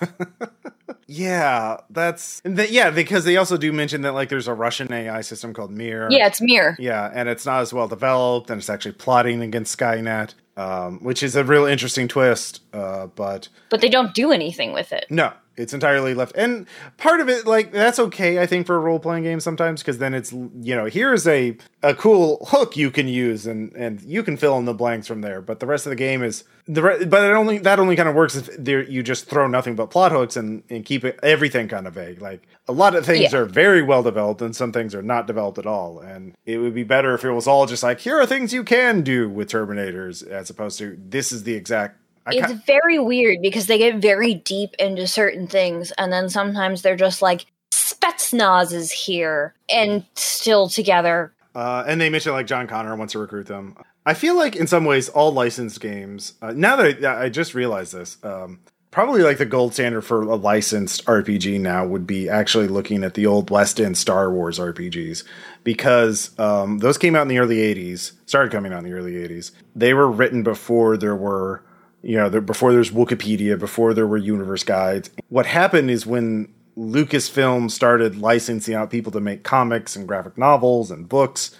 Yeah, that's th- yeah because they also do mention that like there's a Russian AI system called Mir. Yeah, it's Mir. Yeah, and it's not as well developed, and it's actually plotting against Skynet, um, which is a real interesting twist. Uh, but But they don't do anything with it. no, it's entirely left. And part of it, like that's okay, I think, for a role playing game sometimes because then it's you know here's a a cool hook you can use, and and you can fill in the blanks from there. But the rest of the game is the re- but it only that only kind of works if there you just throw nothing but plot hooks and and keep it everything kind of vague. Like a lot of things Yeah. are very well developed, and some things are not developed at all. And it would be better if it was all just like here are things you can do with Terminators, as opposed to this is the exact. It's ki- very weird because they get very deep into certain things and then sometimes they're just like Spetsnaz is here and still together. Uh, and they mention like John Connor wants to recruit them. I feel like in some ways all licensed games. Uh, now that I, I just realized this, um, probably like the gold standard for a licensed RPG now would be actually looking at the old West End Star Wars RPGs because um, those came out in the early '80s. Started coming out in the early '80s. They were written before there were. You know, there, before there's Wikipedia, before there were universe guides. What happened is when Lucasfilm started licensing out people to make comics and graphic novels and books,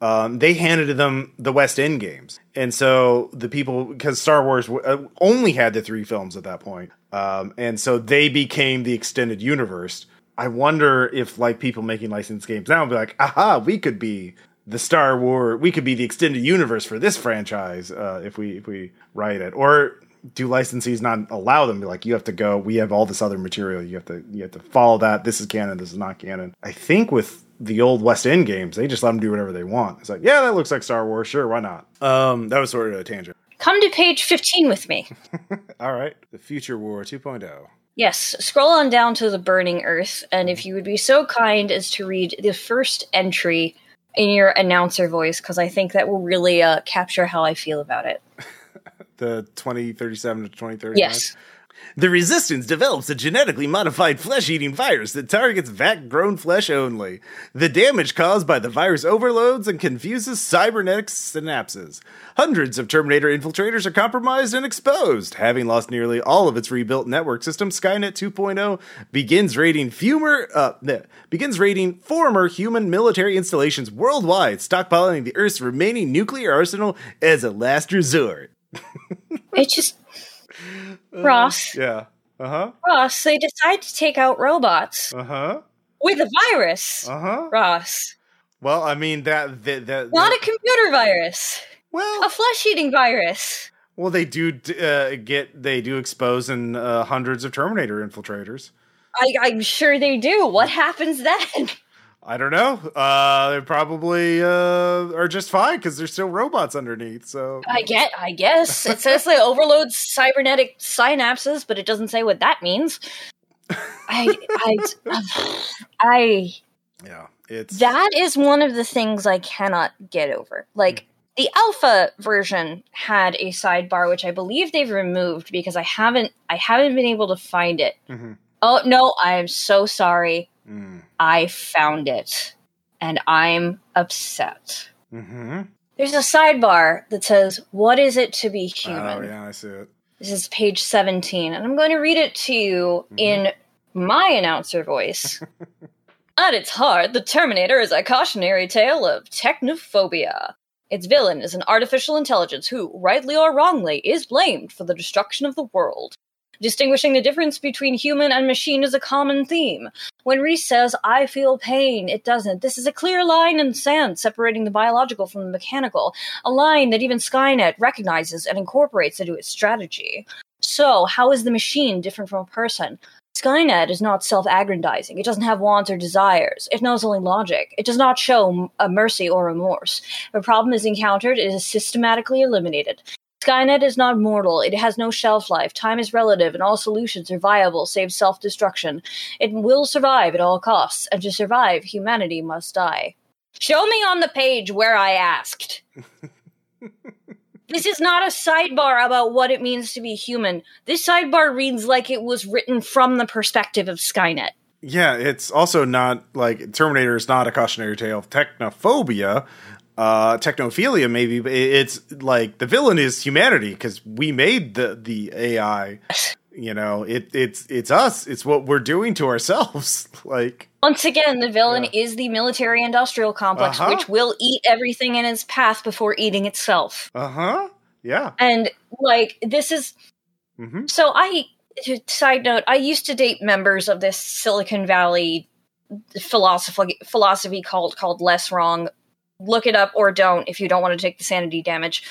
um, they handed them the West End games. And so the people, because Star Wars uh, only had the three films at that point, um, and so they became the extended universe. I wonder if like people making licensed games now be like, aha, we could be the Star Wars, we could be the extended universe for this franchise uh, if we if we write it, or do licensees not allow them? Be like you have to go. We have all this other material. You have to you have to follow that. This is canon. This is not canon. I think with the old west end games they just let them do whatever they want. It's like yeah that looks like star wars sure why not? Um that was sort of a tangent. Come to page 15 with me. all right. The future war oh. 2.0 Yes, scroll on down to the Burning Earth, and if you would be so kind as to read the first entry in your announcer voice, because I think that will really uh, capture how I feel about it. the 2037 to 2039 Yes. The resistance develops a genetically modified flesh eating virus that targets vat grown flesh only. The damage caused by the virus overloads and confuses cybernetic synapses. Hundreds of Terminator infiltrators are compromised and exposed. Having lost nearly all of its rebuilt network system, Skynet 2.0 begins raiding fumer, uh, begins raiding former human military installations worldwide, stockpiling the Earth's remaining nuclear arsenal as a last resort. It just. Ross, Yeah. Uh huh. Ross, they decide to take out robots Uh huh. with a virus. Uh huh. Ross, Well, I mean that that, that not a computer virus, well, a flesh eating virus. well they do uh, get they do expose in uh, hundreds of Terminator infiltrators. I, I'm sure they do. What happens then? I don't know. Uh, they probably uh, are just fine because there's still robots underneath. So I get, I guess it says they overload cybernetic synapses, but it doesn't say what that means. I, I, I. yeah, it's That is one of the things I cannot get over. Like the alpha version had a sidebar, which I believe they've removed because I haven't, I haven't been able to find it. Mhm. Oh no, I am so sorry. Mm. I found it, and I'm upset. hmm There's a sidebar that says, What is it to be human? Oh yeah, I see it. This is page 17, and I'm going to read it to you in my announcer voice. At its heart, the Terminator is a cautionary tale of technophobia. Its villain is an artificial intelligence who, rightly or wrongly, is blamed for the destruction of the world. Distinguishing the difference between human and machine is a common theme. When Reese says, I feel pain, it doesn't. This is a clear line in sand separating the biological from the mechanical, a line that even Skynet recognizes and incorporates into its strategy. So, how is the machine different from a person? Skynet is not self aggrandizing. It doesn't have wants or desires. It knows only logic. It does not show a mercy or remorse. If a problem is encountered, it is systematically eliminated. Skynet is not mortal. It has no shelf life. Time is relative, and all solutions are viable, save self destruction. It will survive at all costs, and to survive, humanity must die. Show me on the page where I asked. this is not a sidebar about what it means to be human. This sidebar reads like it was written from the perspective of Skynet. Yeah, it's also not like Terminator is not a cautionary tale of technophobia, uh, technophilia maybe, but it's like the villain is humanity because we made the the AI. You know, it it's it's us. It's what we're doing to ourselves. like once again, the villain yeah. is the military industrial complex, uh-huh. which will eat everything in its path before eating itself. Uh huh. Yeah. And like this is mm-hmm. so I side note, I used to date members of this Silicon Valley philosophy philosophy cult called Less Wrong. Look it up or don't if you don't want to take the sanity damage.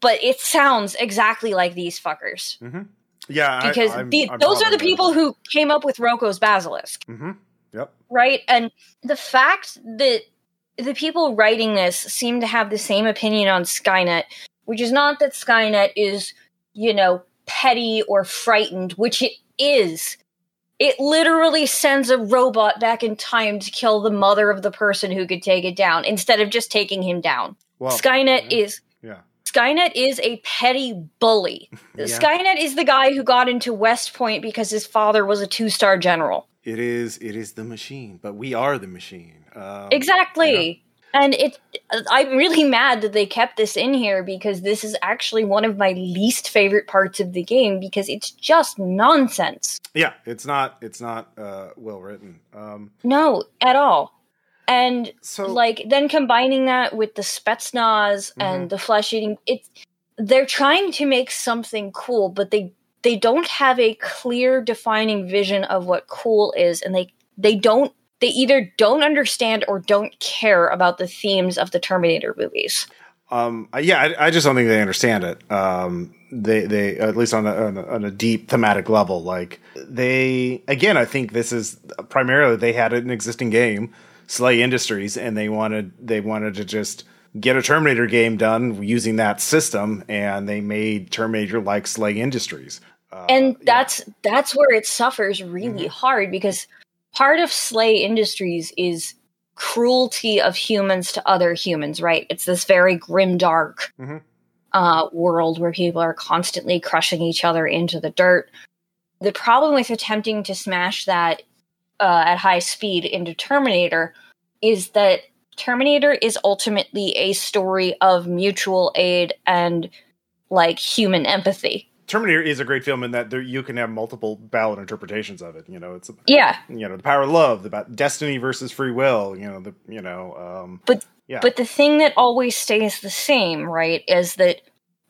But it sounds exactly like these fuckers. Mm-hmm. Yeah, because I, I'm, the, I'm those are the people who came up with Roko's Basilisk. Mm-hmm. Yep. Right, and the fact that the people writing this seem to have the same opinion on Skynet which is not that Skynet is, you know, petty or frightened, which it is. It literally sends a robot back in time to kill the mother of the person who could take it down instead of just taking him down. Well, Skynet is yeah. Skynet is a petty bully. yeah. Skynet is the guy who got into West Point because his father was a two-star general. It is it is the machine, but we are the machine. Um, exactly. And it, I'm really mad that they kept this in here because this is actually one of my least favorite parts of the game because it's just nonsense. Yeah, it's not. It's not uh, well written. Um, no, at all. And so, like, then combining that with the Spetsnaz mm-hmm. and the flesh eating, it's they're trying to make something cool, but they they don't have a clear defining vision of what cool is, and they they don't they either don't understand or don't care about the themes of the Terminator movies. Um, yeah, I, I, just don't think they understand it. Um, they, they, at least on a, on a, on a deep thematic level, like they, again, I think this is primarily they had an existing game, SLA Industries, and they wanted, they wanted to just get a Terminator game done using that system, and they made Terminator like SLA Industries. Uh, and that's yeah. that's where it suffers really mm-hmm. hard because part of SLA Industries is cruelty of humans to other humans, right? It's this very grim, dark mm-hmm. uh, world where people are constantly crushing each other into the dirt. The problem with attempting to smash that uh, at high speed into Terminator is that Terminator is ultimately a story of mutual aid and like human empathy. Terminator is a great film in that there, you can have multiple valid interpretations of it. You know, it's yeah, you know, the power of love, about destiny versus free will. You know, the you know, um, but yeah. but the thing that always stays the same, right, is that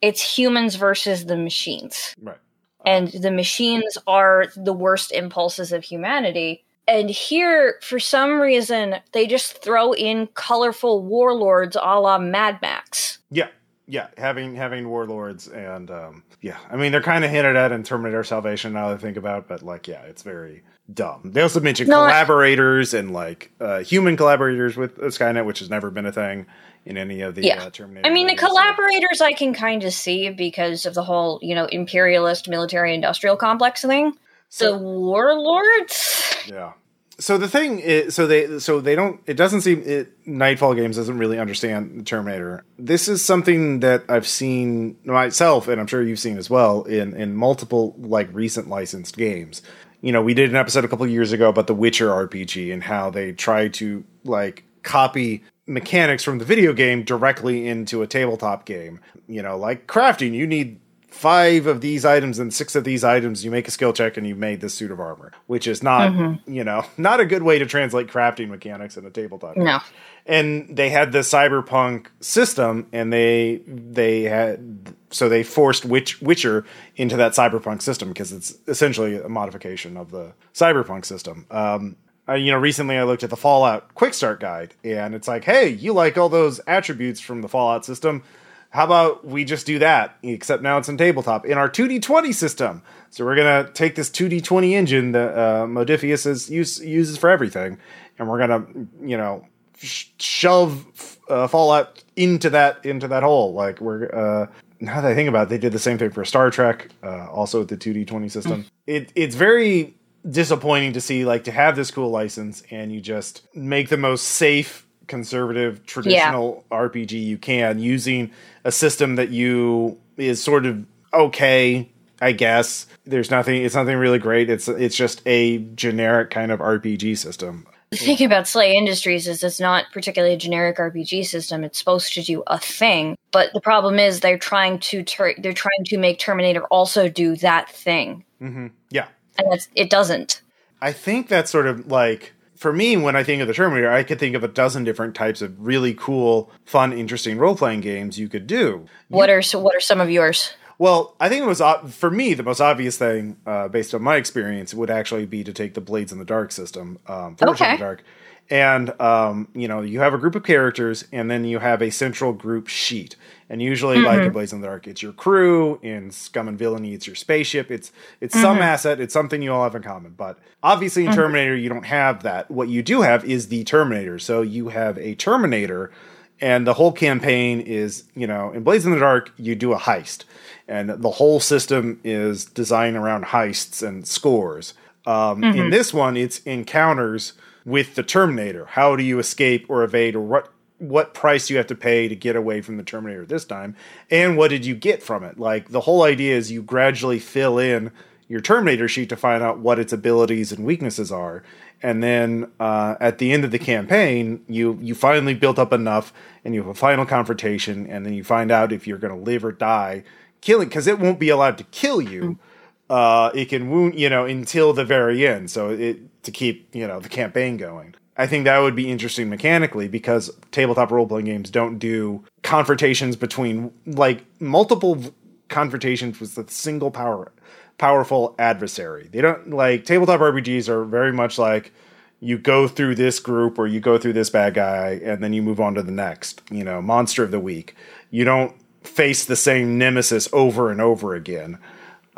it's humans versus the machines, right, and the machines are the worst impulses of humanity. And here, for some reason, they just throw in colorful warlords a la Mad Max. Yeah, yeah, having having warlords and um, yeah, I mean they're kind of hinted at in Terminator Salvation now that I think about, it, but like yeah, it's very dumb. They also mention no, collaborators I- and like uh, human collaborators with Skynet, which has never been a thing in any of the yeah. uh, Terminator. I mean, movies, the collaborators so. I can kind of see because of the whole you know imperialist military industrial complex thing. So, the warlords, yeah, so the thing is so they so they don't it doesn't seem it nightfall games doesn't really understand terminator. This is something that i've seen myself and i'm sure you've seen as well in in multiple like recent licensed games. You know we did an episode a couple years ago about the witcher rpg and how they tried to like copy mechanics from the video game directly into a tabletop game. You know like crafting you need five of these items and six of these items, you make a skill check and you've made this suit of armor, which is not, mm-hmm. you know, not a good way to translate crafting mechanics in a tabletop. No. And they had the cyberpunk system and they, they had, so they forced Witch, Witcher into that cyberpunk system because it's essentially a modification of the cyberpunk system. Um, uh, you know, recently I looked at the Fallout Quick Start Guide, and it's like, hey, you like all those attributes from the Fallout system? How about we just do that? Except now it's in tabletop in our 2d20 system. So we're gonna take this 2d20 engine that uh, Modiphius is use, uses for everything, and we're gonna you know sh- shove uh, Fallout into that into that hole. Like we're uh, now that I think about it, they did the same thing for Star Trek, uh, also with the 2d20 system. It it's very disappointing to see like to have this cool license and you just make the most safe conservative traditional yeah. rpg you can using a system that you is sort of okay i guess there's nothing it's nothing really great it's it's just a generic kind of rpg system the thing about SLA Industries is it's not particularly a generic RPG system. It's supposed to do a thing, but the problem is they're trying to ter- they're trying to make Terminator also do that thing. Mm-hmm. Yeah, and that's it doesn't. I think that's sort of like for me when I think of the Terminator, I could think of a dozen different types of really cool, fun, interesting role playing games you could do. What are so what are some of yours? Well, I think it was for me the most obvious thing, uh, based on my experience, would actually be to take the Blades in the Dark system, um, Forge okay. in the Dark, and um, you know you have a group of characters, and then you have a central group sheet, and usually mm-hmm. like in Blades in the Dark, it's your crew. In Scum and Villainy, it's your spaceship. It's it's mm-hmm. some asset. It's something you all have in common. But obviously in mm-hmm. Terminator, you don't have that. What you do have is the Terminator. So you have a Terminator and the whole campaign is you know in blades in the dark you do a heist and the whole system is designed around heists and scores um, mm-hmm. in this one it's encounters with the terminator. How do you escape or evade or what what price you have to pay to get away from the terminator this time? And what did you get from it? Like the whole idea is you gradually fill in your terminator sheet to find out what its abilities and weaknesses are. And then uh, at the end of the campaign, you you finally built up enough, and you have a final confrontation, and then you find out if you're going to live or die, killing because it won't be allowed to kill you. Uh, it can wound you know until the very end, so it to keep you know the campaign going. I think that would be interesting mechanically because tabletop role playing games don't do confrontations between like multiple confrontations with a single power powerful adversary. They don't like tabletop RPGs are very much like you go through this group or you go through this bad guy and then you move on to the next, you know, monster of the week. You don't face the same nemesis over and over again.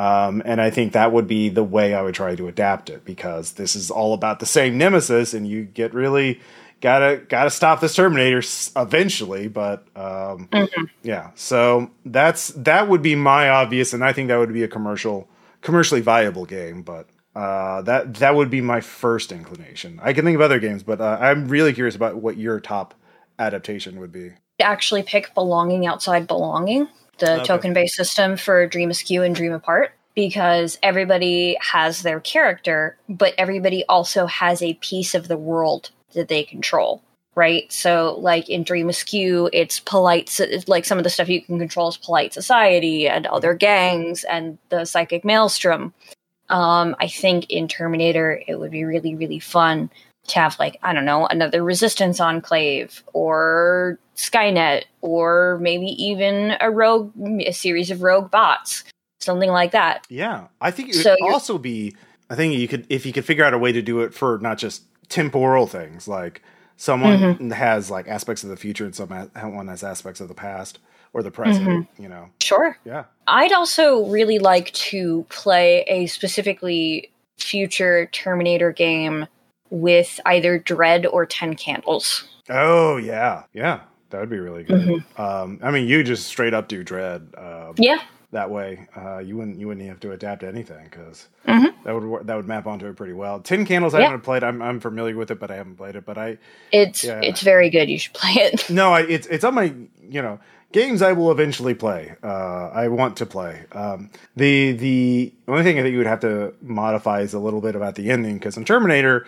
Um, and I think that would be the way I would try to adapt it because this is all about the same nemesis, and you get really gotta gotta stop this Terminator eventually. But um, mm-hmm. yeah, so that's that would be my obvious, and I think that would be a commercial commercially viable game, but uh, that that would be my first inclination. I can think of other games, but uh, I'm really curious about what your top adaptation would be. Actually, pick Belonging Outside Belonging, the okay. token-based system for Dream Askew and Dream Apart, because everybody has their character, but everybody also has a piece of the world that they control right? So, like in Dream Askew, it's polite, it's like some of the stuff you can control is polite society and other gangs and the psychic maelstrom. Um, I think in Terminator, it would be really, really fun have, like, I don't know, another resistance enclave or Skynet or maybe even a rogue, a series of rogue bots, something like that. Yeah. I think it would so also be, I think you could, if you could figure out a way to do it for not just temporal things like someone mm-hmm. has like aspects of the future and someone has aspects of the past or the present mm-hmm. you know sure yeah i'd also really like to play a specifically future terminator game with either dread or 10 candles oh yeah yeah that would be really good mm-hmm. um, i mean you just straight up do dread um, yeah that way. Uh, you wouldn't you wouldn't have to adapt to anything because mm-hmm. that would that would map onto it pretty well. Ten Candles I haven't played. I'm I'm familiar with it, but I haven't played it. But I it's yeah. it's very good. You should play it. No, I, it's it's on my you know games I will eventually play. Uh, I want to play. Um, the the only thing I think you would have to modify is a little bit about the ending because in Terminator,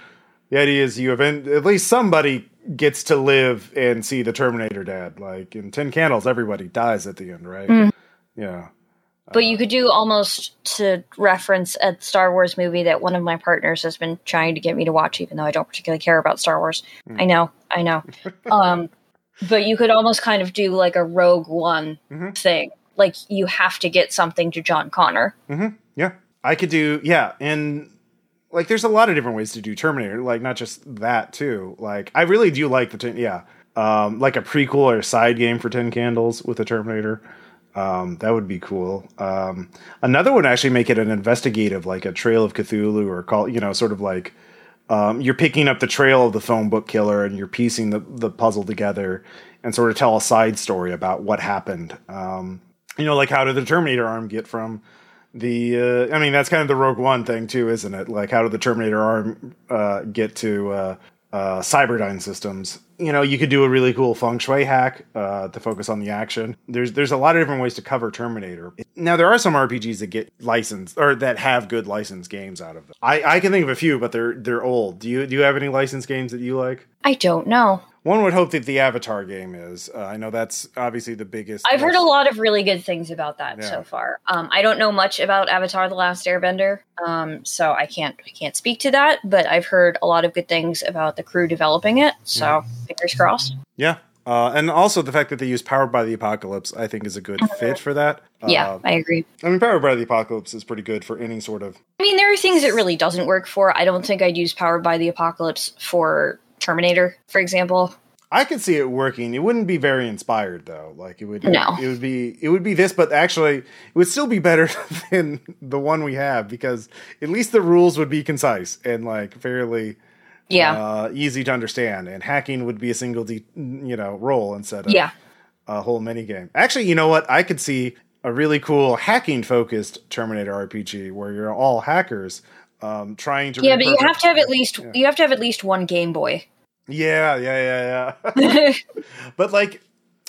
the idea is you event at least somebody gets to live and see the Terminator dad. Like in Ten Candles, everybody dies at the end, right? Mm. Yeah. But you could do almost to reference a Star Wars movie that one of my partners has been trying to get me to watch, even though I don't particularly care about Star Wars. Mm. I know, I know. um, but you could almost kind of do like a Rogue One mm-hmm. thing. Like you have to get something to John Connor. Mm-hmm. Yeah, I could do. Yeah, and like there's a lot of different ways to do Terminator. Like not just that too. Like I really do like the. ten, yeah, um, like a prequel or a side game for Ten Candles with a Terminator. Um, that would be cool. Um, another one actually make it an investigative, like a Trail of Cthulhu, or call you know, sort of like um, you're picking up the trail of the phone book killer and you're piecing the the puzzle together and sort of tell a side story about what happened. Um, you know, like how did the Terminator arm get from the? Uh, I mean, that's kind of the Rogue One thing too, isn't it? Like how did the Terminator arm uh, get to uh, uh, Cyberdyne systems? you know, you could do a really cool feng shui hack uh, to focus on the action. There's there's a lot of different ways to cover Terminator. Now there are some RPGs that get licensed or that have good licensed games out of them. I, I can think of a few, but they're they're old. Do you do you have any licensed games that you like? I don't know. One would hope that the Avatar game is. Uh, I know that's obviously the biggest. I've heard a lot of really good things about that yeah. so far. Um, I don't know much about Avatar: The Last Airbender, um, so I can't I can't speak to that. But I've heard a lot of good things about the crew developing it. So yeah. fingers crossed. Yeah, uh, and also the fact that they use Powered by the Apocalypse, I think, is a good fit for that. Yeah, uh, I agree. I mean, Powered by the Apocalypse is pretty good for any sort of. I mean, there are things it really doesn't work for. I don't think I'd use Powered by the Apocalypse for Terminator, for example. I could see it working. It wouldn't be very inspired though. Like it would no. it would be it would be this, but actually it would still be better than the one we have because at least the rules would be concise and like fairly yeah uh, easy to understand. And hacking would be a single de- you know role instead of yeah. a whole mini game. Actually, you know what? I could see a really cool hacking focused Terminator RPG where you're all hackers um, trying to yeah, but you have to have at least yeah. you have to have at least one Game Boy. Yeah, yeah, yeah, yeah. but like,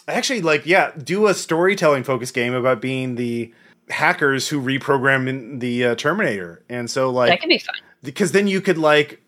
actually, like, yeah, do a storytelling focused game about being the hackers who reprogram the uh, Terminator, and so like that could be fun because then you could like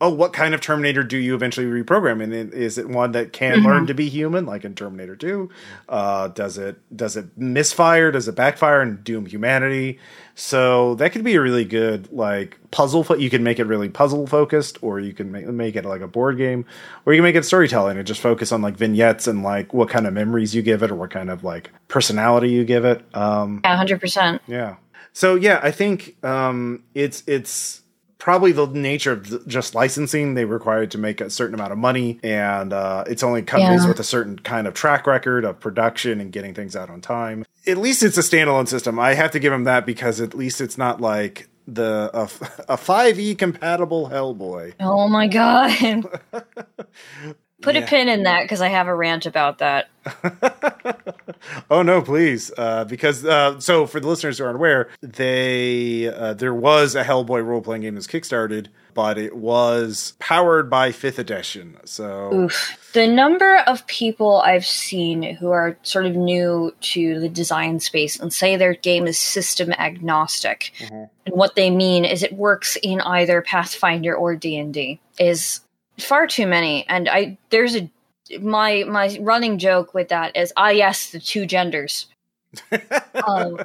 oh, what kind of Terminator do you eventually reprogram? And is it one that can mm-hmm. learn to be human, like in Terminator Two? Uh, does it does it misfire? Does it backfire and doom humanity? So that could be a really good like puzzle. Fo- you can make it really puzzle focused, or you can make make it like a board game, or you can make it storytelling and just focus on like vignettes and like what kind of memories you give it, or what kind of like personality you give it. Um, yeah, hundred percent. Yeah. So yeah, I think um, it's it's probably the nature of just licensing. They required to make a certain amount of money, and uh, it's only companies yeah. with a certain kind of track record of production and getting things out on time. At least it's a standalone system. I have to give them that because at least it's not like the a, a 5e compatible Hellboy. Oh my god. Put yeah. a pin in that because I have a rant about that. oh no, please, uh, because uh, so for the listeners who aren't aware, they uh, there was a Hellboy role playing game that's kickstarted, but it was powered by Fifth Edition. So Oof. the number of people I've seen who are sort of new to the design space and say their game is system agnostic, mm-hmm. and what they mean is it works in either Pathfinder or D and D is far too many. And i there's a my my running joke with that is ah yes the two genders. Um,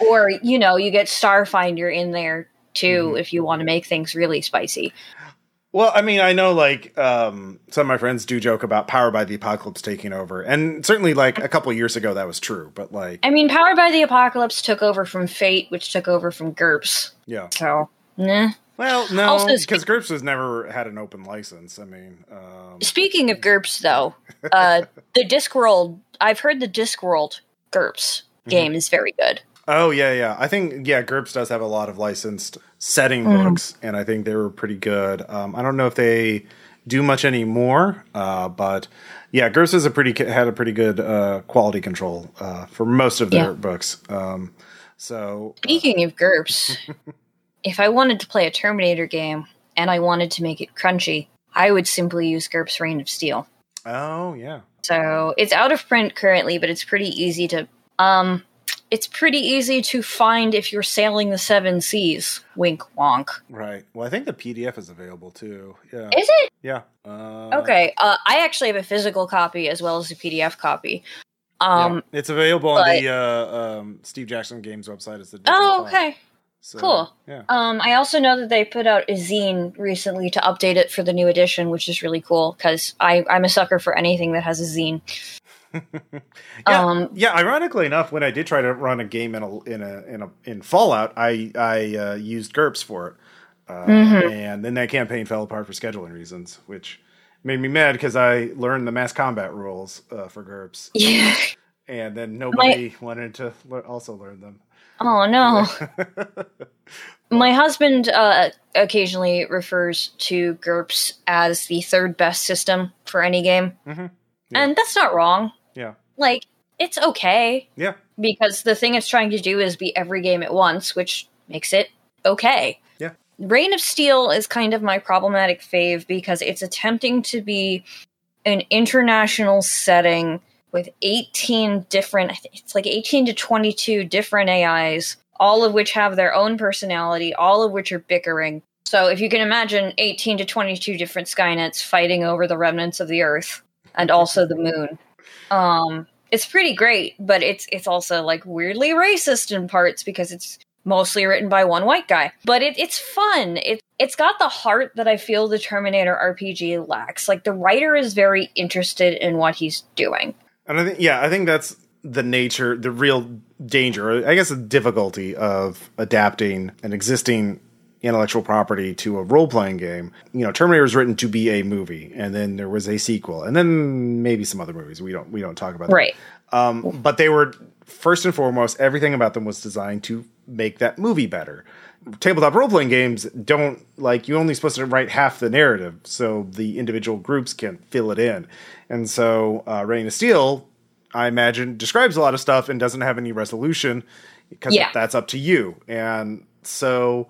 or you know you get starfinder in there too mm-hmm. if you want to make things really spicy. Well i mean i know like um, some of my friends do joke about power by the apocalypse taking over. And certainly like a couple years ago that was true but like i mean power by the apocalypse took over from fate which took over from GURPS yeah. So nah well, no, because GURPS has never had an open license. I mean, um, speaking of GURPS, though, uh, the Discworld, I've heard the Discworld GURPS mm-hmm. game is very good. Oh yeah, yeah. I think yeah, GURPS does have a lot of licensed setting mm. books, and I think they were pretty good. Um, I don't know if they do much anymore, uh, but yeah, GURPS has a pretty had a pretty good uh, quality control uh, for most of their yeah. books. Um, so speaking of GURPS. if I wanted to play a Terminator game and I wanted to make it crunchy, I would simply use GURPS Reign of Steel. Oh yeah. So it's out of print currently, but it's pretty easy to um it's pretty easy to find if you're sailing the seven seas. Wink wonk. Right. Well, I think the PDF is available too. Yeah. Is it? Yeah. Uh, okay. Uh, I actually have a physical copy as well as a PDF copy. Um, yeah. It's available but, on the uh, um, Steve Jackson Games website. As the oh, okay. File. So, cool. Yeah. Um, I also know that they put out a zine recently to update it for the new edition, which is really cool because I'm a sucker for anything that has a zine. yeah, um, yeah. Ironically enough, when I did try to run a game in a in a in a in Fallout, I I uh, used GURPS for it, uh, mm-hmm. and then that campaign fell apart for scheduling reasons, which made me mad because I learned the mass combat rules uh, for GURPS. Yeah. And then nobody My, wanted to le- also learn them. Oh no. My husband uh, occasionally refers to GURPS as the third best system for any game. Mm-hmm. Yeah. And that's not wrong. Yeah. Like, it's okay. Yeah. Because the thing it's trying to do is be every game at once, which makes it okay. Yeah. Reign of Steel is kind of my problematic fave because it's attempting to be an international setting with 18 different, it's like 18 to 22 different AIs all of which have their own personality, all of which are bickering. So if you can imagine 18 to 22 different Skynets fighting over the remnants of the Earth and also the moon. Um, it's pretty great, but it's it's also like weirdly racist in parts because it's mostly written by one white guy. But it, it's fun. It it's got the heart that I feel the Terminator RPG lacks. Like the writer is very interested in what he's doing. And I think yeah, I think that's the nature, the real danger, I guess the difficulty of adapting an existing intellectual property to a role playing game. You know, Terminator was written to be a movie, and then there was a sequel, and then maybe some other movies. We don't we don't talk about right. Um, but they were first and foremost, everything about them was designed to make that movie better. Tabletop role playing games don't like you only supposed to write half the narrative, so the individual groups can fill it in. And so, uh, Reign of Steel I imagine, describes a lot of stuff and doesn't have any resolution because yeah. that's up to you. And so,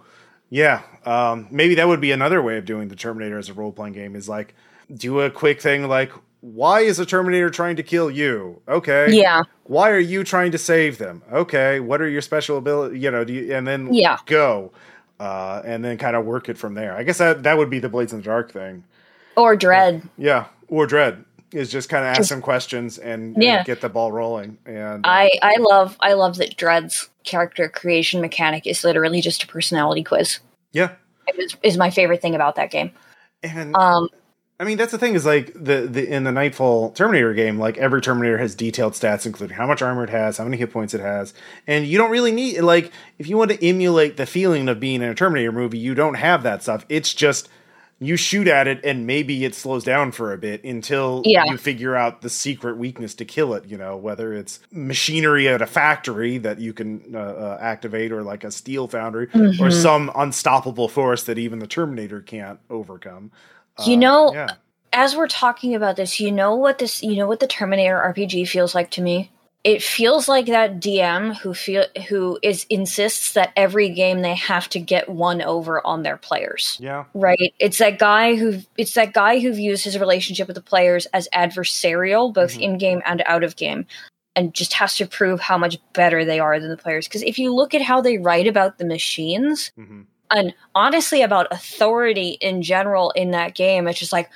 yeah, um, maybe that would be another way of doing the Terminator as a role playing game is like do a quick thing like, why is a Terminator trying to kill you? Okay. Yeah. Why are you trying to save them? Okay. What are your special ability? You know, do you, and then yeah. go. Uh, and then kind of work it from there. I guess that that would be the Blades in the Dark thing. Or Dread. Yeah. Or Dread is just kind of ask some questions and, yeah. and, get the ball rolling. And uh, I I love I love that Dread's character creation mechanic is literally just a personality quiz. Yeah, is, is my favorite thing about that game. And um, I mean that's the thing is like the the in the Nightfall Terminator game, like every Terminator has detailed stats, including how much armor it has, how many hit points it has, and you don't really need like if you want to emulate the feeling of being in a Terminator movie, you don't have that stuff. It's just you shoot at it and maybe it slows down for a bit until yeah. you figure out the secret weakness to kill it you know whether it's machinery at a factory that you can uh, uh, activate or like a steel foundry mm-hmm. or some unstoppable force that even the terminator can't overcome you uh, know yeah. as we're talking about this you know what this you know what the terminator rpg feels like to me it feels like that DM who feel who is insists that every game they have to get one over on their players. Yeah. Right? It's that guy who it's that guy who views his relationship with the players as adversarial both mm-hmm. in game and out of game and just has to prove how much better they are than the players because if you look at how they write about the machines mm-hmm. And honestly about authority in general in that game it's just like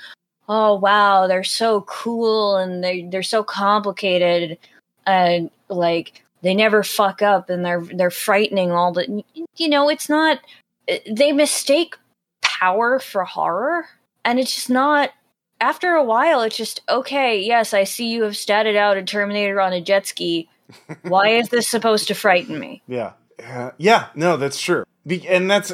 oh wow they're so cool and they they're so complicated and like they never fuck up and they're they're frightening all the you know it's not they mistake power for horror and it's just not after a while it's just okay yes i see you have statted out a terminator on a jet ski. Why is this supposed to frighten me? Yeah. Uh, yeah no that's true and that's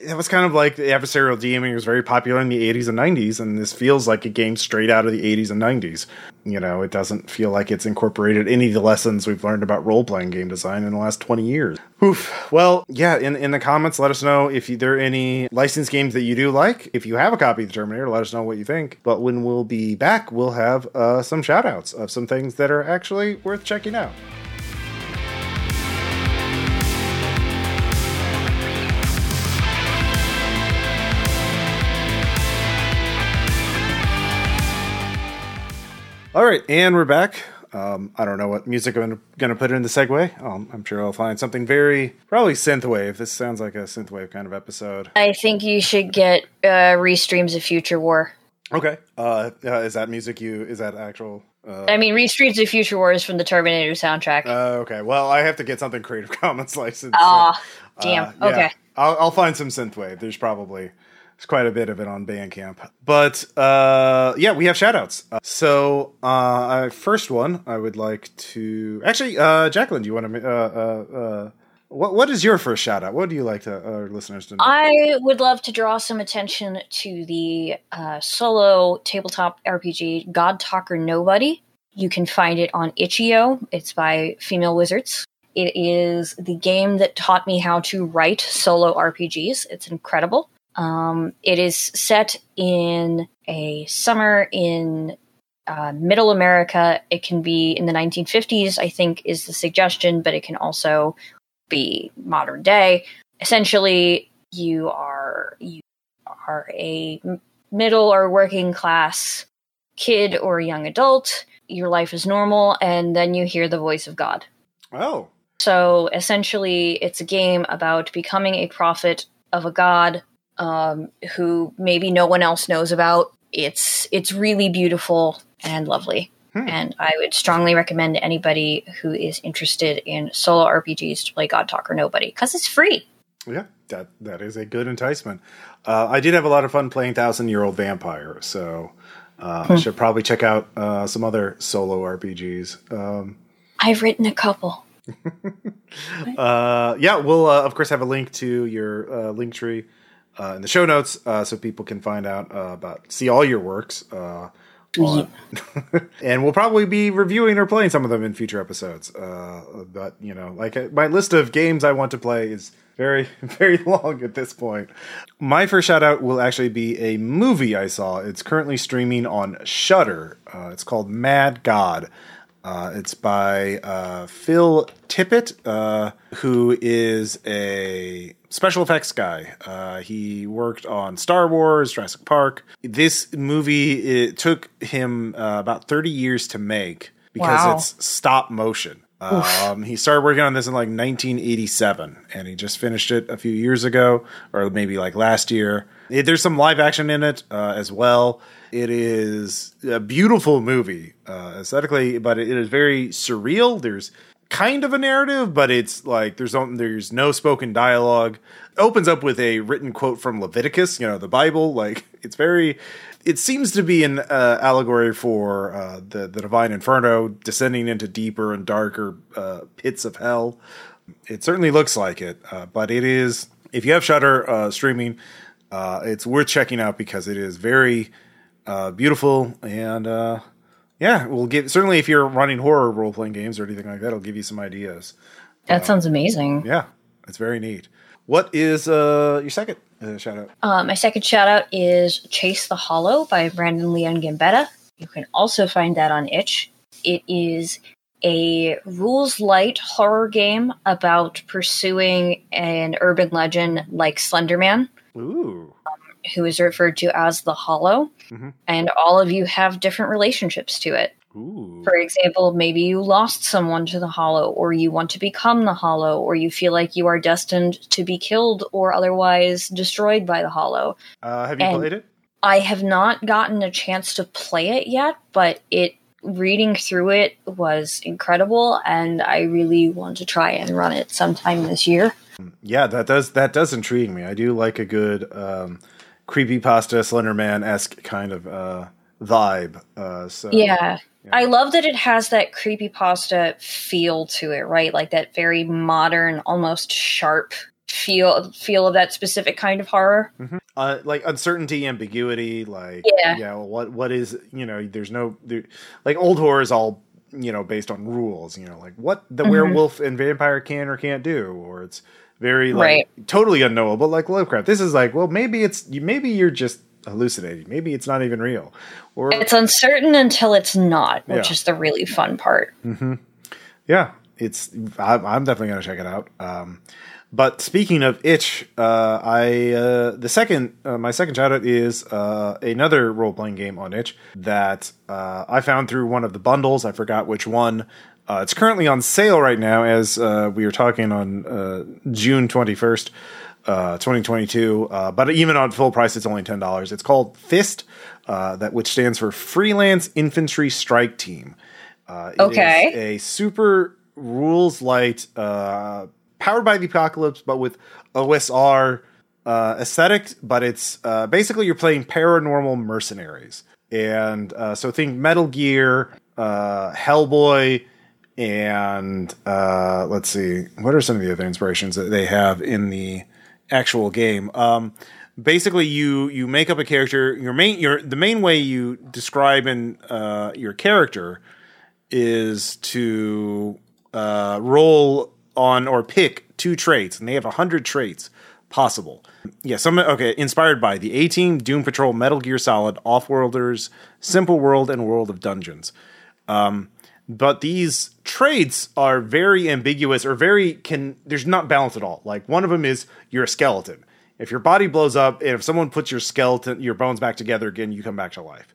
it was kind of like the adversarial DMing was very popular in the 80s and 90s, and this feels like a game straight out of the 80s and 90s. You know, it doesn't feel like it's incorporated any of the lessons we've learned about role playing game design in the last 20 years. Oof. Well, yeah, in, in the comments, let us know if you, there are any licensed games that you do like. If you have a copy of the Terminator, let us know what you think. But when we'll be back, we'll have uh, some shout outs of some things that are actually worth checking out. All right, and we're back. Um, I don't know what music I'm going to put in the segue. Um, I'm sure I'll find something very probably synthwave. This sounds like a synthwave kind of episode. I think you should get uh, restreams of Future War. Okay, uh, uh, is that music? You is that actual? Uh, I mean, Restreams of Future War is from the Terminator soundtrack. Uh, okay, well, I have to get something Creative Commons licensed. Ah, so, damn. Uh, yeah. Okay, I'll, I'll find some synthwave. There's probably there's quite a bit of it on Bandcamp. But uh, yeah, we have shoutouts. Uh, so uh, first one, I would like to actually, uh, Jacqueline, do you want to uh, uh, What What is your first shout out? What do you like to our listeners to know? I would love to draw some attention to the uh, solo tabletop RPG God Talker Nobody. You can find it on itch.io. It's by Female Wizards. It is the game that taught me how to write solo RPGs. It's incredible. Um, it is set in a summer in uh, middle America. It can be in the 1950s, I think, is the suggestion, but it can also be modern day. Essentially, you are you are a middle or working class kid or young adult. Your life is normal, and then you hear the voice of God. Oh, so essentially, it's a game about becoming a prophet of a god um, who maybe no one else knows about. It's it's really beautiful and lovely. Hmm. And I would strongly recommend anybody who is interested in solo RPGs to play God Talk or Nobody because it's free. Yeah, that that is a good enticement. Uh, I did have a lot of fun playing Thousand Year Old Vampire, so uh, hmm. I should probably check out uh, some other solo RPGs. Um, I've written a couple. Uh, yeah, we'll uh, of course have a link to your uh, link tree in the show notes so people can find out about see all your works and we'll probably be reviewing or playing some of them in future episodes. Uh, but you know, like uh, my list of games I want to play is very, very long at this point. My first shout out will actually be a movie I saw. It's currently streaming on Shudder. Uh, it's called Mad God. Uh, it's by uh, Phil Tippett, uh, who is a special effects guy. Uh, he worked on Star Wars, Jurassic Park. This movie it took him uh, about 30 years to make because wow. it's stop motion. Um, he started working on this in like 1987, and he just finished it a few years ago, or maybe like last year. It, there's some live action in it uh, as well. It is a beautiful movie uh, aesthetically, but it is very surreal. There's kind of a narrative, but it's like there's no, there's no spoken dialogue. It opens up with a written quote from Leviticus, you know, the Bible. Like it's very, it seems to be an uh, allegory for uh, the the divine inferno descending into deeper and darker uh, pits of hell. It certainly looks like it, uh, but it is. If you have Shudder uh, streaming, uh, it's worth checking out because it is very beautiful and yeah, we'll give certainly if you're running horror role playing games or anything like that, it'll give you some ideas. That uh, sounds amazing. Yeah, it's very neat. What is uh, your second uh, shout out? Uh, my second shout out is Chase the Hollow by Brandon Leon Gambetta. You can also find that on itch. It is a rules light horror game about pursuing an urban legend like Slenderman. Ooh who is referred to as the Hollow, mm-hmm. and all of you have different relationships to it. Ooh. For example, maybe you lost someone to the Hollow, or you want to become the Hollow, or you feel like you are destined to be killed or otherwise destroyed by the Hollow. Uh, have you and played it? I have not gotten a chance to play it yet, but it reading through it was incredible, and I really want to try and run it sometime this year. Yeah, that does that does intrigue me. I do like a good. Um, creepy pasta Slenderman esque kind of uh, vibe. Uh, so yeah. yeah. I love that it has that creepy pasta feel to it, right? Like that very modern, almost sharp feel feel of that specific kind of horror. Mm-hmm. Uh, like uncertainty, ambiguity, like yeah, yeah. what what is you know? There's no there, like old horror is all you know based on rules. You know, like what the mm-hmm. werewolf and vampire can or can't do, or it's very like right. totally unknowable like Lovecraft. This is like, well, maybe it's maybe you're just hallucinating. Maybe it's not even real. Or it's uncertain until it's not, which yeah. is the really fun part. Mm-hmm. Yeah, it's. I'm, I'm definitely going to check it out. Um, but speaking of itch, uh, I uh, the second uh, my second shout out is uh, another role playing game on itch that uh, I found through one of the bundles. I forgot which one. Uh, it's currently on sale right now as we are talking on June twenty first. Uh, 2022. Uh, but even on full price, it's only ten dollars. It's called FIST, uh, that which stands for Freelance Infantry Strike Team. okay, a super rules light powered by the apocalypse, but with OSR uh, aesthetic. But it's uh, basically you're playing paranormal mercenaries, and uh, so think Metal Gear, uh, Hellboy, and uh, let's see, what are some of the other inspirations that they have in the actual game? Um, basically, you you make up a character. Your main your the main way you describe in uh, your character is to uh, roll on or pick two traits, and they have hundred traits possible. Yeah, some okay, inspired by the A Team, Doom Patrol, Metal Gear Solid, Offworlders, Simple World, and World of Dungeons. Um, but these traits are very ambiguous or very can there's not balance at all. Like one of them is you're a skeleton. If your body blows up, and if someone puts your skeleton, your bones back together again, you come back to life.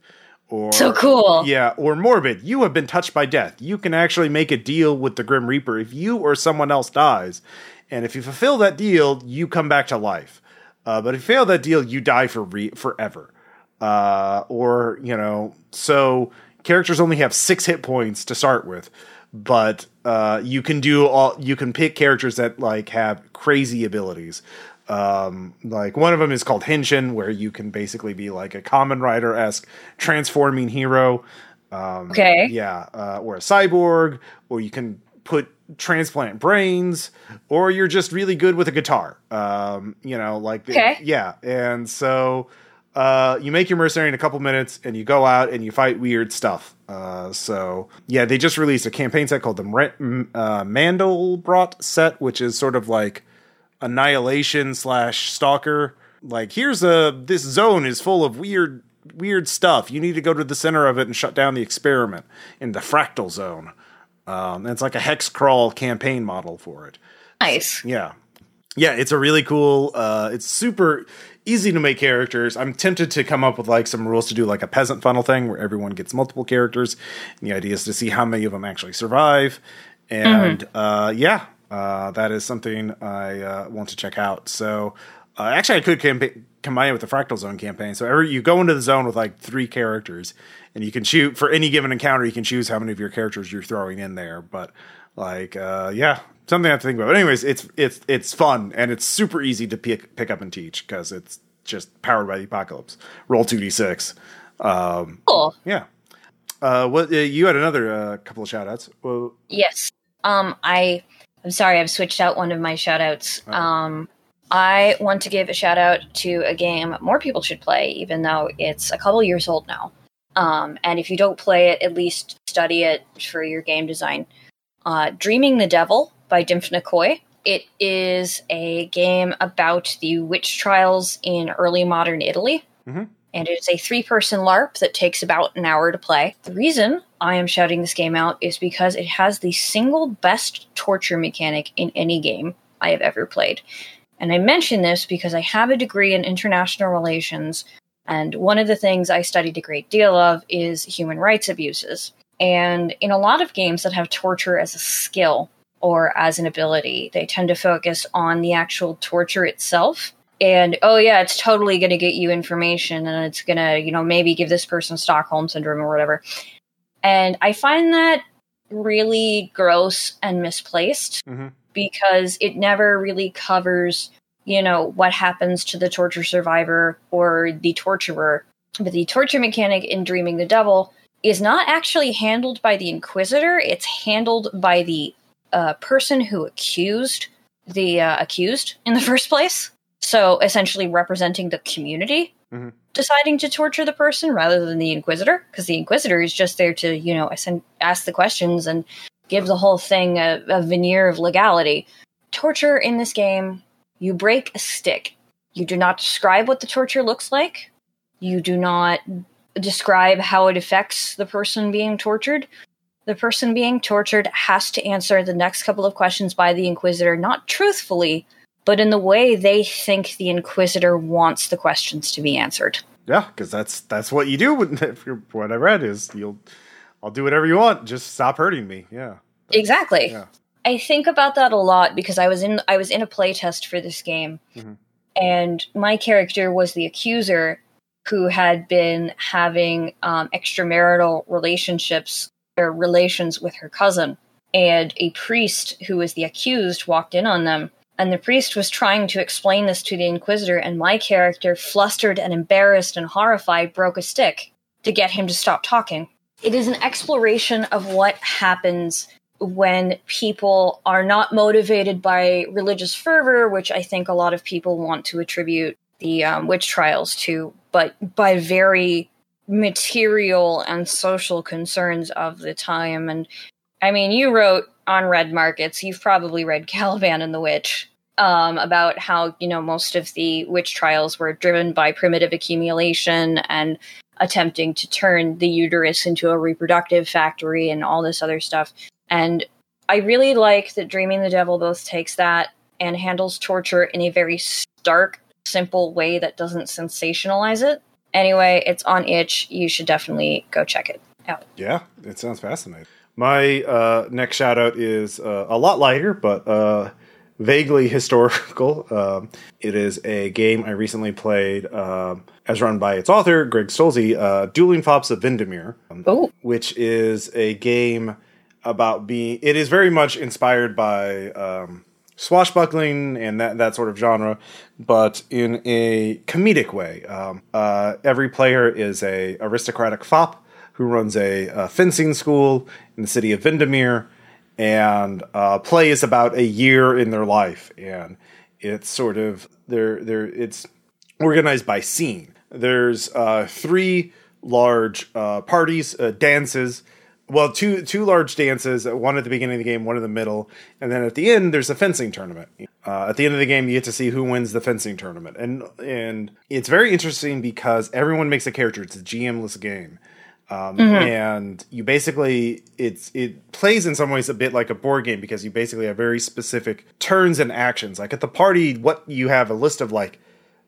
Or so cool. Yeah, or morbid. You have been touched by death. You can actually make a deal with the Grim Reaper if you or someone else dies, and if you fulfill that deal, you come back to life. Uh, but if you fail that deal, you die for re- forever. Uh, or you know, so characters only have six hit points to start with, but uh, you can do all. You can pick characters that like have crazy abilities. Um, like one of them is called Henshin, where you can basically be like a Kamen Rider esque transforming hero. Um, okay. Yeah, uh, or a cyborg, or you can put transplant brains, or you're just really good with a guitar. Um, you know, like okay. yeah, and so uh, you make your mercenary in a couple minutes and you go out and you fight weird stuff. Uh, so yeah, they just released a campaign set called the uh, Mandelbrot set, which is sort of like annihilation slash stalker. Like here's a this zone is full of weird weird stuff. You need to go to the center of it and shut down the experiment in the fractal zone. Um, it's like a hex crawl campaign model for it. Nice. Yeah. Yeah, it's a really cool. Uh, it's super easy to make characters. I'm tempted to come up with like some rules to do like a peasant funnel thing where everyone gets multiple characters. And the idea is to see how many of them actually survive. And mm-hmm. uh, yeah, uh, that is something I uh, want to check out. So uh, actually, I could campa- combine it with the Fractal Zone campaign. So every you go into the zone with like three characters, and you can shoot for any given encounter. You can choose how many of your characters you're throwing in there. But like, uh, yeah, something I have to think about. But anyways, it's it's it's fun and it's super easy to pick pick up and teach because it's just powered by the apocalypse. Roll two d six. Um, cool. Yeah. Uh, what uh, you had another uh, couple of shout outs. Well, yes. Um, I I'm sorry, I've switched out one of my shout outs. Oh. Um, I want to give a shout out to a game more people should play, even though it's a couple years old now. Um, and if you don't play it, at least study it for your game design. Uh, Dreaming the Devil by Dymphna It is a game about the witch trials in early modern Italy. Mm-hmm. And it's a three person LARP that takes about an hour to play. The reason I am shouting this game out is because it has the single best torture mechanic in any game I have ever played. And I mention this because I have a degree in international relations, and one of the things I studied a great deal of is human rights abuses. And in a lot of games that have torture as a skill or as an ability, they tend to focus on the actual torture itself. And oh yeah, it's totally going to get you information, and it's going to, you know, maybe give this person Stockholm syndrome or whatever. And I find that really gross and misplaced mm-hmm. because it never really covers, you know, what happens to the torture survivor or the torturer. But the torture mechanic in Dreaming the Devil is not actually handled by the Inquisitor, it's handled by the uh, person who accused the uh, accused in the first place. So essentially representing the community mm-hmm. deciding to torture the person rather than the Inquisitor, because the Inquisitor is just there to, you know, ask the questions and give the whole thing a, a veneer of legality. Torture in this game, you break a stick. You do not describe what the torture looks like. You do not describe how it affects the person being tortured. The person being tortured has to answer the next couple of questions by the Inquisitor, not truthfully, but in the way they think the Inquisitor wants the questions to be answered. Yeah, because that's that's what you do. What I read is you'll, I'll do whatever you want. Just stop hurting me. Yeah. Exactly. Yeah. I think about that a lot because I was in I was in a playtest for this game, mm-hmm. and my character was the accuser, who had been having um, extramarital relationships or relations with her cousin. And a priest who was the accused walked in on them. And the priest was trying to explain this to the Inquisitor, and my character, flustered and embarrassed and horrified, broke a stick to get him to stop talking. It is an exploration of what happens when people are not motivated by religious fervor, which I think a lot of people want to attribute the um, witch trials too, but by very material and social concerns of the time. And I mean, you wrote on Red Markets, you've probably read Caliban and the Witch. Um, about how you know most of the witch trials were driven by primitive accumulation and attempting to turn the uterus into a reproductive factory and all this other stuff. And I really like that Dreaming the Devil both takes that and handles torture in a very stark, simple way that doesn't sensationalize it. Anyway, it's on itch. You should definitely go check it out. Yeah, it sounds fascinating. My uh, next shout out is uh, a lot lighter, but uh, vaguely historical. Um, it is a game I recently played um, as run by its author, Greg Stolze, uh, Dueling Fops of Vendemir, um, which is a game about being. It is very much inspired by um, swashbuckling and that that sort of genre, but in a comedic way. Um, uh, every player is a aristocratic fop who runs a, a fencing school in the city of Vendemir, and uh, play is about a year in their life, and it's sort of they're they're it's organized by scene. There's uh, three large uh, parties, uh, dances well, two two large dances. One at the beginning of the game, one in the middle, and then at the end there's a fencing tournament. Uh, at the end of the game, you get to see who wins the fencing tournament, and and it's very interesting because everyone makes a character. It's a GMless game, um, mm-hmm. and you basically it's it plays in some ways a bit like a board game because you basically have very specific turns and actions. Like at the party, what you have a list of like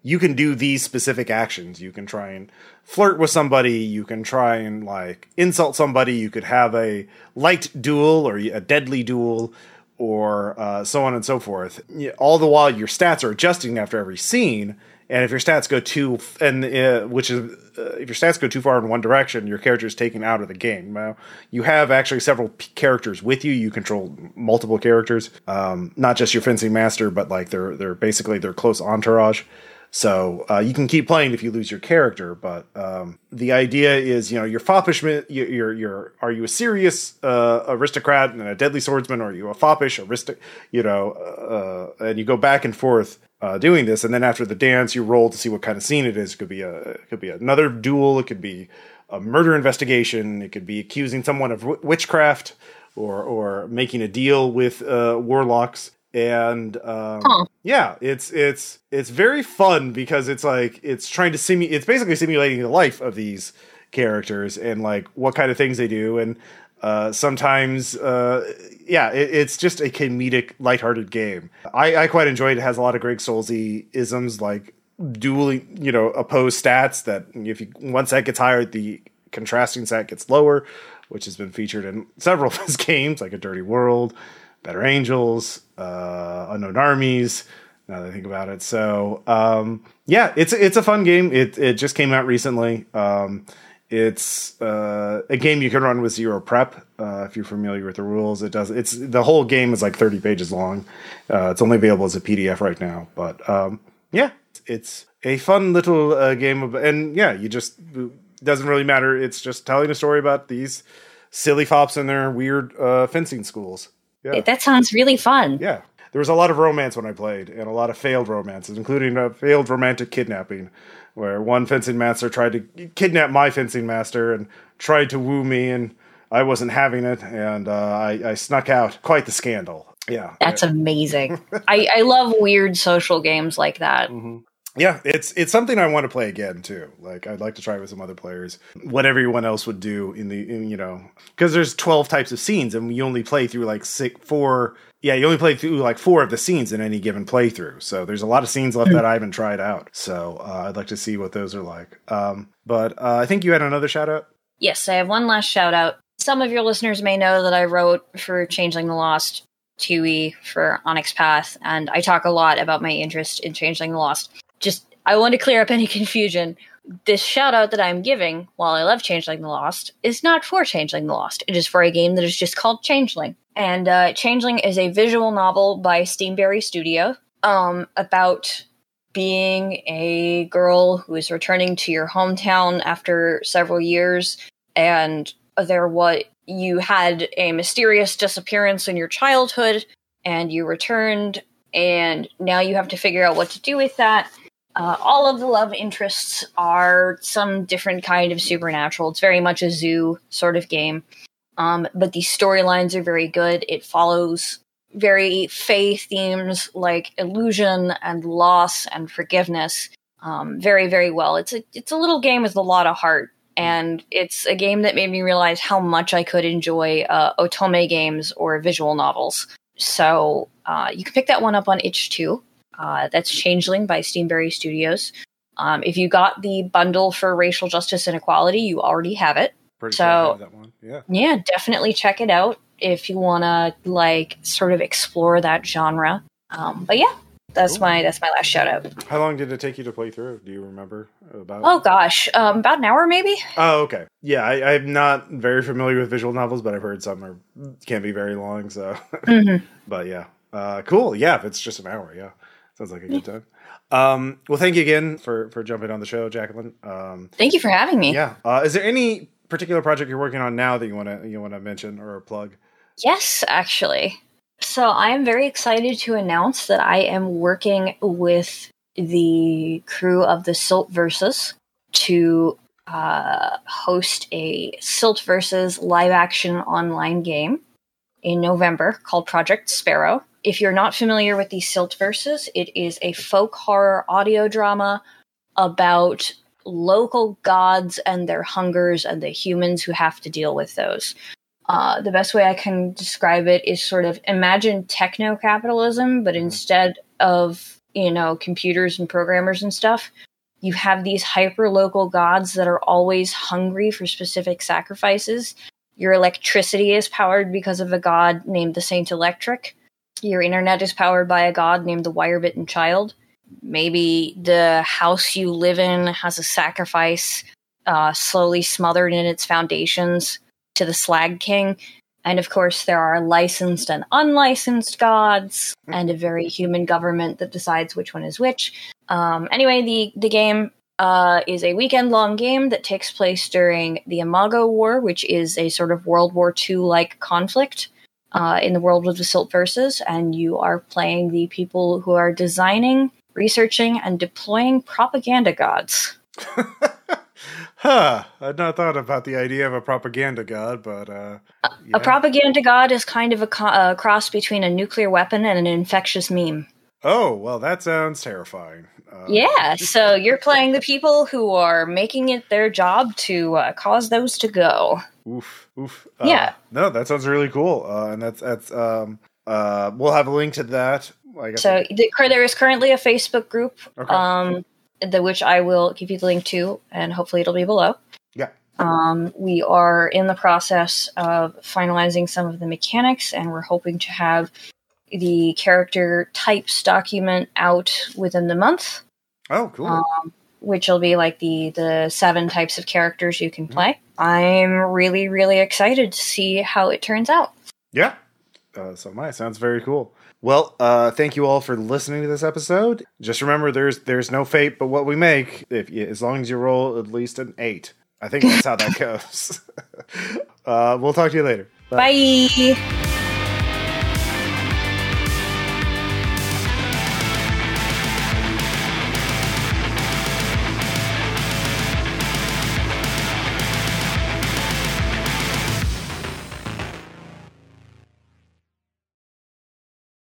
you can do these specific actions. You can try and flirt with somebody. You can try and like insult somebody. You could have a light duel or a deadly duel or uh, so on and so forth. All the while, your stats are adjusting after every scene. And if your stats go too, and uh, which is uh, if your stats go too far in one direction, your character is taken out of the game. Now, you have actually several p- characters with you. You control multiple characters, um, not just your fencing master, but like they're they're basically their close entourage. So uh, you can keep playing if you lose your character, but um, the idea is, you know, you're foppish. You're, you're, you're are you a serious uh, aristocrat and a deadly swordsman, or are you a foppish aristoc? You know, uh, and you go back and forth uh, doing this, and then after the dance, you roll to see what kind of scene it is. It could be a, it could be another duel. It could be a murder investigation. It could be accusing someone of w- witchcraft, or or making a deal with uh, warlocks and um, huh. yeah, it's it's it's very fun because it's like it's trying to simu- it's basically simulating the life of these characters and like what kind of things they do and uh, sometimes uh, yeah it, it's just a comedic lighthearted game I, I quite enjoyed it. it has a lot of greg Stolze isms like dueling you know opposed stats that if you once that gets higher the contrasting set gets lower which has been featured in several of his games like a dirty world Better Angels, uh, Unknown Armies. Now that I think about it, so um, yeah, it's it's a fun game. It it just came out recently. Um, it's uh, a game you can run with zero prep uh, if you're familiar with the rules. It does. It's the whole game is like 30 pages long. Uh, it's only available as a PDF right now, but um, yeah, it's a fun little uh, game of, and yeah, you just doesn't really matter. It's just telling a story about these silly fops and their weird uh, fencing schools. Yeah. That sounds really fun. Yeah. There was a lot of romance when I played, and a lot of failed romances, including a failed romantic kidnapping, where one fencing master tried to kidnap my fencing master and tried to woo me, and I wasn't having it, and uh, I, I snuck out. Quite the scandal. Yeah. That's amazing. I, I love weird social games like that. Mm-hmm yeah, it's it's something I want to play again too. Like I'd like to try with some other players. What everyone else would do in the in, you know because there's twelve types of scenes and you only play through like six four. Yeah, you only play through like four of the scenes in any given playthrough. So there's a lot of scenes left that I haven't tried out. So uh, I'd like to see what those are like. Um, but uh, I think you had another shout out. Yes, I have one last shout out. Some of your listeners may know that I wrote for Changeling the Lost 2e for Onyx Path, and I talk a lot about my interest in Changeling the Lost just I want to clear up any confusion. This shout out that I'm giving, while I love Changeling the Lost, is not for Changeling the Lost. It is for a game that is just called Changeling. And uh, Changeling is a visual novel by Steamberry Studio um, about being a girl who is returning to your hometown after several years, and there what you had a mysterious disappearance in your childhood and you returned, and now you have to figure out what to do with that. Uh, all of the love interests are some different kind of supernatural. It's very much a zoo sort of game. Um, but the storylines are very good. It follows very fae themes like illusion and loss and forgiveness um, very, very well. It's a it's a little game with a lot of heart, and it's a game that made me realize how much I could enjoy uh, otome games or visual novels. So uh, you can pick that one up on itch2. Uh, that's Changeling by Steamberry Studios. Um, if you got the bundle for racial justice and equality, you already have it. Pretty So- sure that one. Yeah. Yeah, definitely check it out if you want to like sort of explore that genre. Um, but yeah, that's Cool. my that's my last shout out. How long did it take you to play through? Do you remember about? Oh gosh, um, about an hour maybe. Oh, okay. Yeah, I, I'm not very familiar with visual novels, but I've heard some are can be very long. So, Mhm. but yeah, uh, cool. Yeah, if it's just an hour, yeah, sounds like a good time. Um, well, thank you again for for jumping on the show, Jacqueline. Um, Thank you for having me. yeah, uh, is there any particular project you're working on now that you want to you want to mention or plug? Yes, actually. So I am very excited to announce that I am working with the crew of the Silt Verses to uh, host a Silt Verses live action online game in November called Project Sparrow. If you're not familiar with the Silt Verses, it is a folk horror audio drama about local gods and their hungers and the humans who have to deal with those. Uh, the best way I can describe it is sort of imagine techno capitalism, but instead of you know computers and programmers and stuff, you have these hyper local gods that are always hungry for specific sacrifices. Your electricity is powered because of a god named the Saint Electric. Your internet is powered by a god named the Wirebitten Child. Maybe the house you live in has a sacrifice uh, slowly smothered in its foundations to the Slag King. And of course, there are licensed and unlicensed gods, and a very human government that decides which one is which. Um, anyway, the, the game uh, is a weekend long game that takes place during the Imago War, which is a sort of World War II like conflict uh, in the world of the Silt Verses. And you are playing the people who are designing, researching, and deploying propaganda gods. huh. I'd not thought about the idea of a propaganda god, but uh, yeah. A propaganda god is kind of a, co- a cross between a nuclear weapon and an infectious meme. Oh well, that sounds terrifying. Uh, Yeah, so you're playing the people who are making it their job to uh, cause those to go. Oof, oof. Uh, Yeah. No, that sounds really cool. Uh, and that's that's um uh we'll have a link to that. I guess. So the, there is currently a Facebook group, Okay. um, the which I will give you the link to, and hopefully it'll be below. Yeah. Um, we are in the process of finalizing some of the mechanics, and we're hoping to have the character types document out within the month. oh, cool. um, which will be like the the seven types of characters you can play. I'm really really excited to see how it turns out. yeah. Uh, so my sounds very cool. Well, uh, thank you all for listening to this episode. Just remember, there's there's no fate but what we make. If as long as you roll at least an eight, I think that's how that goes. uh, we'll talk to you later. Bye.